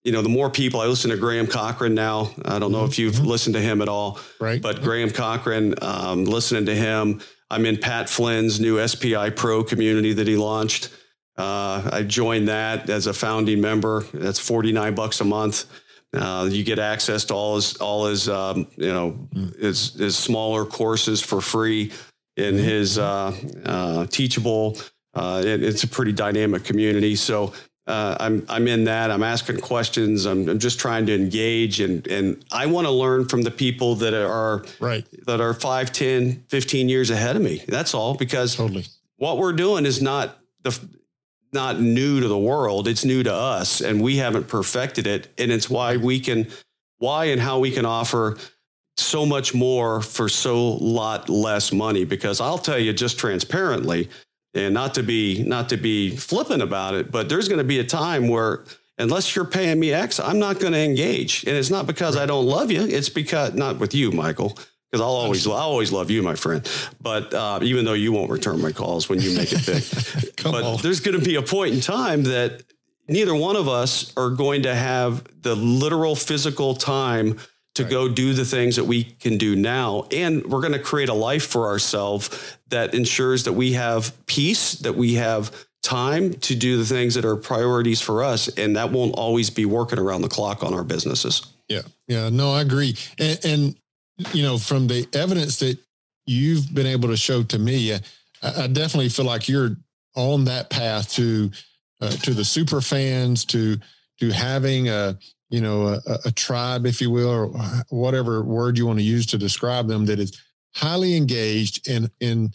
A: you know, the more people I listen to Graham Cochrane now. I don't know mm-hmm. if you've mm-hmm. listened to him at all,
B: right?
A: But Graham Cochrane, um, listening to him, I'm in Pat Flynn's new SPI Pro community that he launched. Uh, I joined that as a founding member. That's 49 bucks a month. Uh, you get access to all his all his um, you know mm. his his smaller courses for free in mm-hmm. his uh, uh teachable. Uh, it, it's a pretty dynamic community. So uh, I'm I'm in that. I'm asking questions. I'm, I'm just trying to engage, and and I want to learn from the people that are
B: right
A: that are 5, 10, 15 years ahead of me. That's all. Because
B: totally
A: what we're doing is not the not new to the world. It's new to us, and we haven't perfected it. And it's why we can, why and how we can offer so much more for so lot less money. Because I'll tell you just transparently and not to be not to be flippant about it, but there's going to be a time where unless you're paying me X, I'm not going to engage. And it's not because I don't love you. It's because not with you, Michael, because I'll always, I'll always love you, my friend. But uh, even though you won't return my calls when you make it big, but on. there's going to be a point in time that neither one of us are going to have the literal physical time to right. go do the things that we can do now. And we're going to create a life for ourselves that ensures that we have peace, that we have time to do the things that are priorities for us. And that won't always be working around the clock on our businesses.
B: Yeah. Yeah. No, I agree. And, and you know, from the evidence that you've been able to show to me, I, I definitely feel like you're on that path to, uh, to the super fans, to, to having a, you know, a, a tribe, if you will, or whatever word you want to use to describe them that is highly engaged in, in,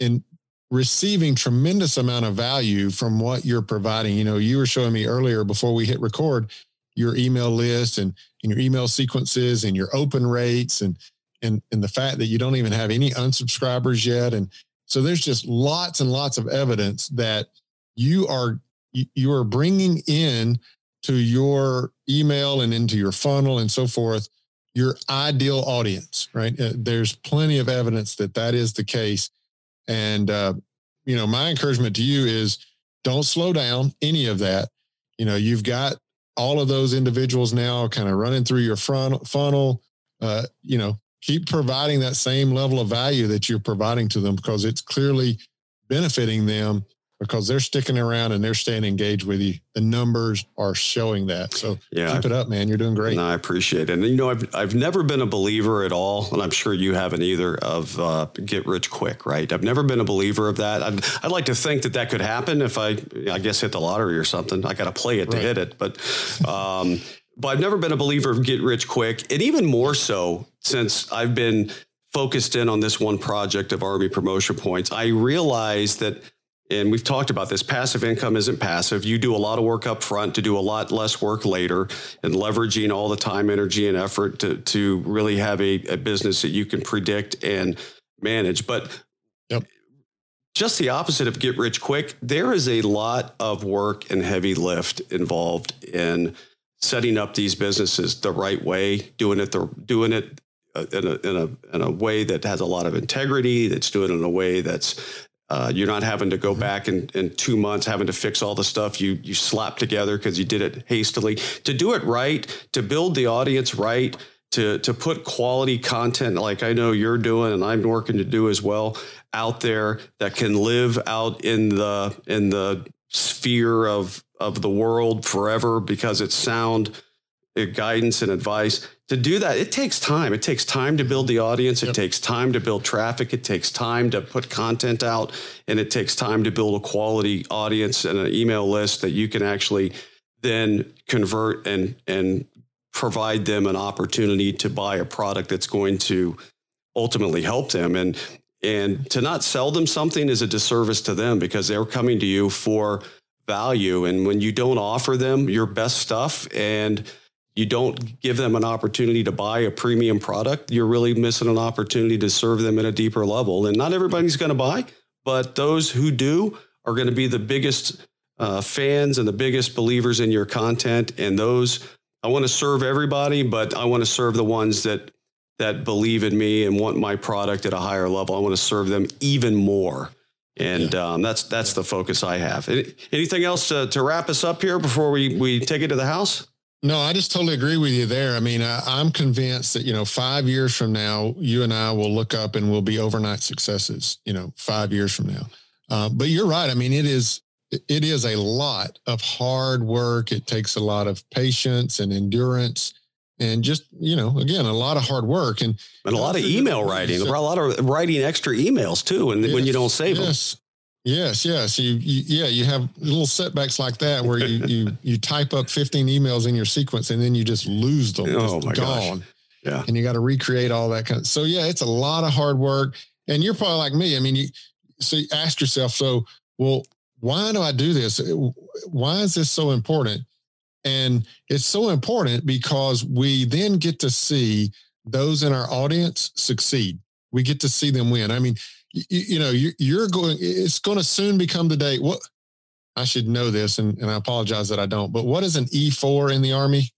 B: in receiving tremendous amount of value from what you're providing. You know, you were showing me earlier before we hit record your email list and, and your email sequences and your open rates and and and the fact that you don't even have any unsubscribers yet. And so there's just lots and lots of evidence that you are you are bringing in to your email and into your funnel and so forth your ideal audience right uh, there's plenty of evidence that that is the case and, uh, you know, my encouragement to you is don't slow down any of that. You know, you've got all of those individuals now kind of running through your front funnel. Uh, you know, keep providing that same level of value that you're providing to them because it's clearly benefiting them because they're sticking around and they're staying engaged with you. The numbers are showing that. So yeah, keep it up, man. You're doing great.
A: No, I appreciate it. And you know, I've I've never been a believer at all, and I'm sure you haven't either. Of uh, get rich quick, right? I've never been a believer of that. I'd, I'd like to think that that could happen if I, I guess, hit the lottery or something. I got to play it right. to hit it, but. Um, but I've never been a believer of get rich quick, and even more so since I've been focused in on this one project of Army Promotion Points. I realized that and we've talked about this. Passive income isn't passive. You do a lot of work up front to do a lot less work later and leveraging all the time energy and effort to, to really have a, a business that you can predict and manage. But yep. just the opposite of get rich quick there is a lot of work and heavy lift involved in setting up these businesses the right way doing it the doing it uh, in a, in a in a way that has a lot of integrity that's doing it in a way that's uh, you're not having to go mm-hmm. back in, in two months, having to fix all the stuff you you slapped together because you did it hastily. To do it right, to build the audience right, to to put quality content like I know you're doing and I'm working to do as well out there that can live out in the in the sphere of of the world forever because it's sound guidance and advice to do that, it takes time. It takes time to build the audience. It yep. takes time to build traffic. It takes time to put content out, and it takes time to build a quality audience and an email list that you can actually then convert and and provide them an opportunity to buy a product that's going to ultimately help them. And and to not sell them something is a disservice to them because they're coming to you for value. And when you don't offer them your best stuff and you don't give them an opportunity to buy a premium product, you're really missing an opportunity to serve them at a deeper level. And not everybody's going to buy, but those who do are going to be the biggest uh, fans and the biggest believers in your content. And those, I want to serve everybody, but I want to serve the ones that that believe in me and want my product at a higher level. I want to serve them even more. And yeah. um, that's that's the focus I have. Anything else to, to wrap us up here before we, we take it to the house?
B: No, I just totally agree with you there. I mean, I, am convinced that, you know, five years from now, you and I will look up and we'll be overnight successes, you know, five years from now. Uh, but you're right. I mean, it is, it is a lot of hard work. It takes a lot of patience and endurance and just, you know, again, a lot of hard work and,
A: and a lot of email writing, so, a lot of writing extra emails too. And yes, when you don't save yes. them.
B: Yes, yes. You, you, yeah, you have little setbacks like that where you, you, you type up 15 emails in your sequence and then you just lose them. Oh my gone. Gosh. Yeah. And you got to recreate all that kind of, so yeah, it's a lot of hard work and you're probably like me. I mean, you, so you ask yourself, so, well, why do I do this? Why is this so important? And it's so important because we then get to see those in our audience succeed. We get to see them win. I mean, you, you know, you, you're going, it's going to soon become the day. What, I should know this, and, and I apologize that I don't. But what is an E4 in the Army? Is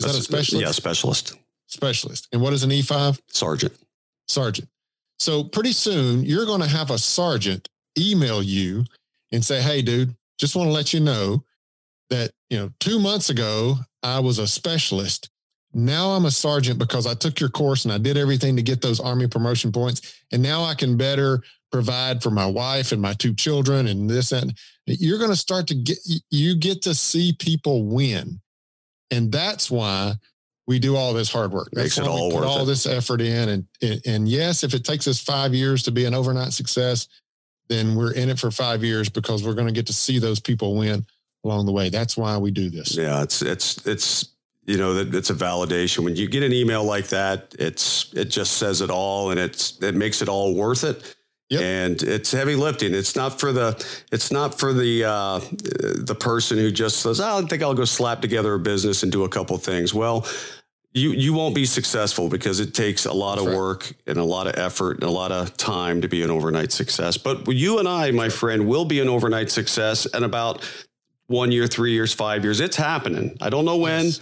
A: That's,
B: that a specialist?
A: Yeah, specialist.
B: Specialist. And what is an E5?
A: Sergeant.
B: Sergeant. So pretty soon you're going to have a sergeant email you and say, Hey, dude, just want to let you know that, you know, two months ago, I was a specialist. Now I'm a sergeant because I took your course and I did everything to get those Army promotion points. And now I can better provide for my wife and my two children and this and you're going to start to get, you get to see people win. And that's why we do all this hard work.
A: Makes it all
B: put
A: worth
B: all
A: it.
B: this effort in. And, and, and yes, if it takes us five years to be an overnight success, then we're in it for five years because we're going to get to see those people win along the way. That's why we do this.
A: Yeah, it's it's it's you know that it's a validation when you get an email like that. It's it just says it all, and it's it makes it all worth it.
B: Yep.
A: And it's heavy lifting. It's not for the it's not for the uh, the person who just says, oh, "I think I'll go slap together a business and do a couple things." Well, you you won't be successful because it takes a lot
B: That's
A: of
B: right.
A: work and a lot of effort and a lot of time to be an overnight success. But you and I, my friend, will be an overnight success in about one year, three years, five years. It's happening. I don't know when,
B: Yes.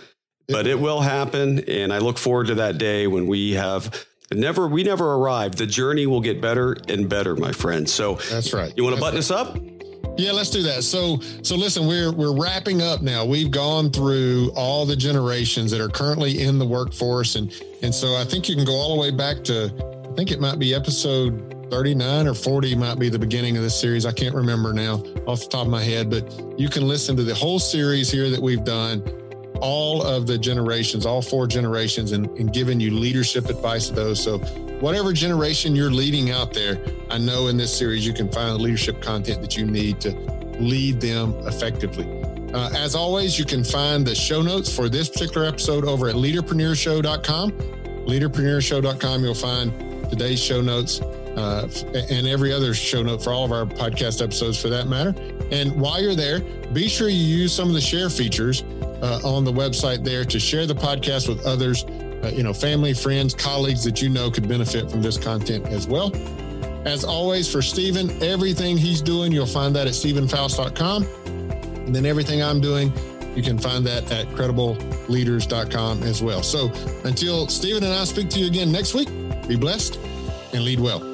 A: But it will happen, and I look forward to that day when we have never we never arrived. The journey will get better and better, my friend. So
B: That's right.
A: you want to button
B: right.
A: us up?
B: Yeah, let's do that. So, so listen, we're we're wrapping up now. We've gone through all the generations that are currently in the workforce, and and so I think you can go all the way back to, I think it might be episode thirty nine or forty, might be the beginning of this series. I can't remember now off the top of my head, but you can listen to the whole series here that we've done, all of the generations, all four generations, and, and giving you leadership advice to those. So, whatever generation you're leading out there, I know in this series you can find the leadership content that you need to lead them effectively. Uh, as always, you can find the show notes for this particular episode over at leaderpreneurshow.com. Leaderpreneurshow.com, you'll find today's show notes uh, and every other show note for all of our podcast episodes for that matter. And while you're there, be sure you use some of the share features uh, on the website there to share the podcast with others, uh, you know, family, friends, colleagues that you know could benefit from this content as well. As always, for Steven, everything he's doing, you'll find that at stevenfoust.com. And then everything I'm doing, you can find that at credibleleaders.com as well. So until Steven and I speak to you again next week, be blessed and lead well.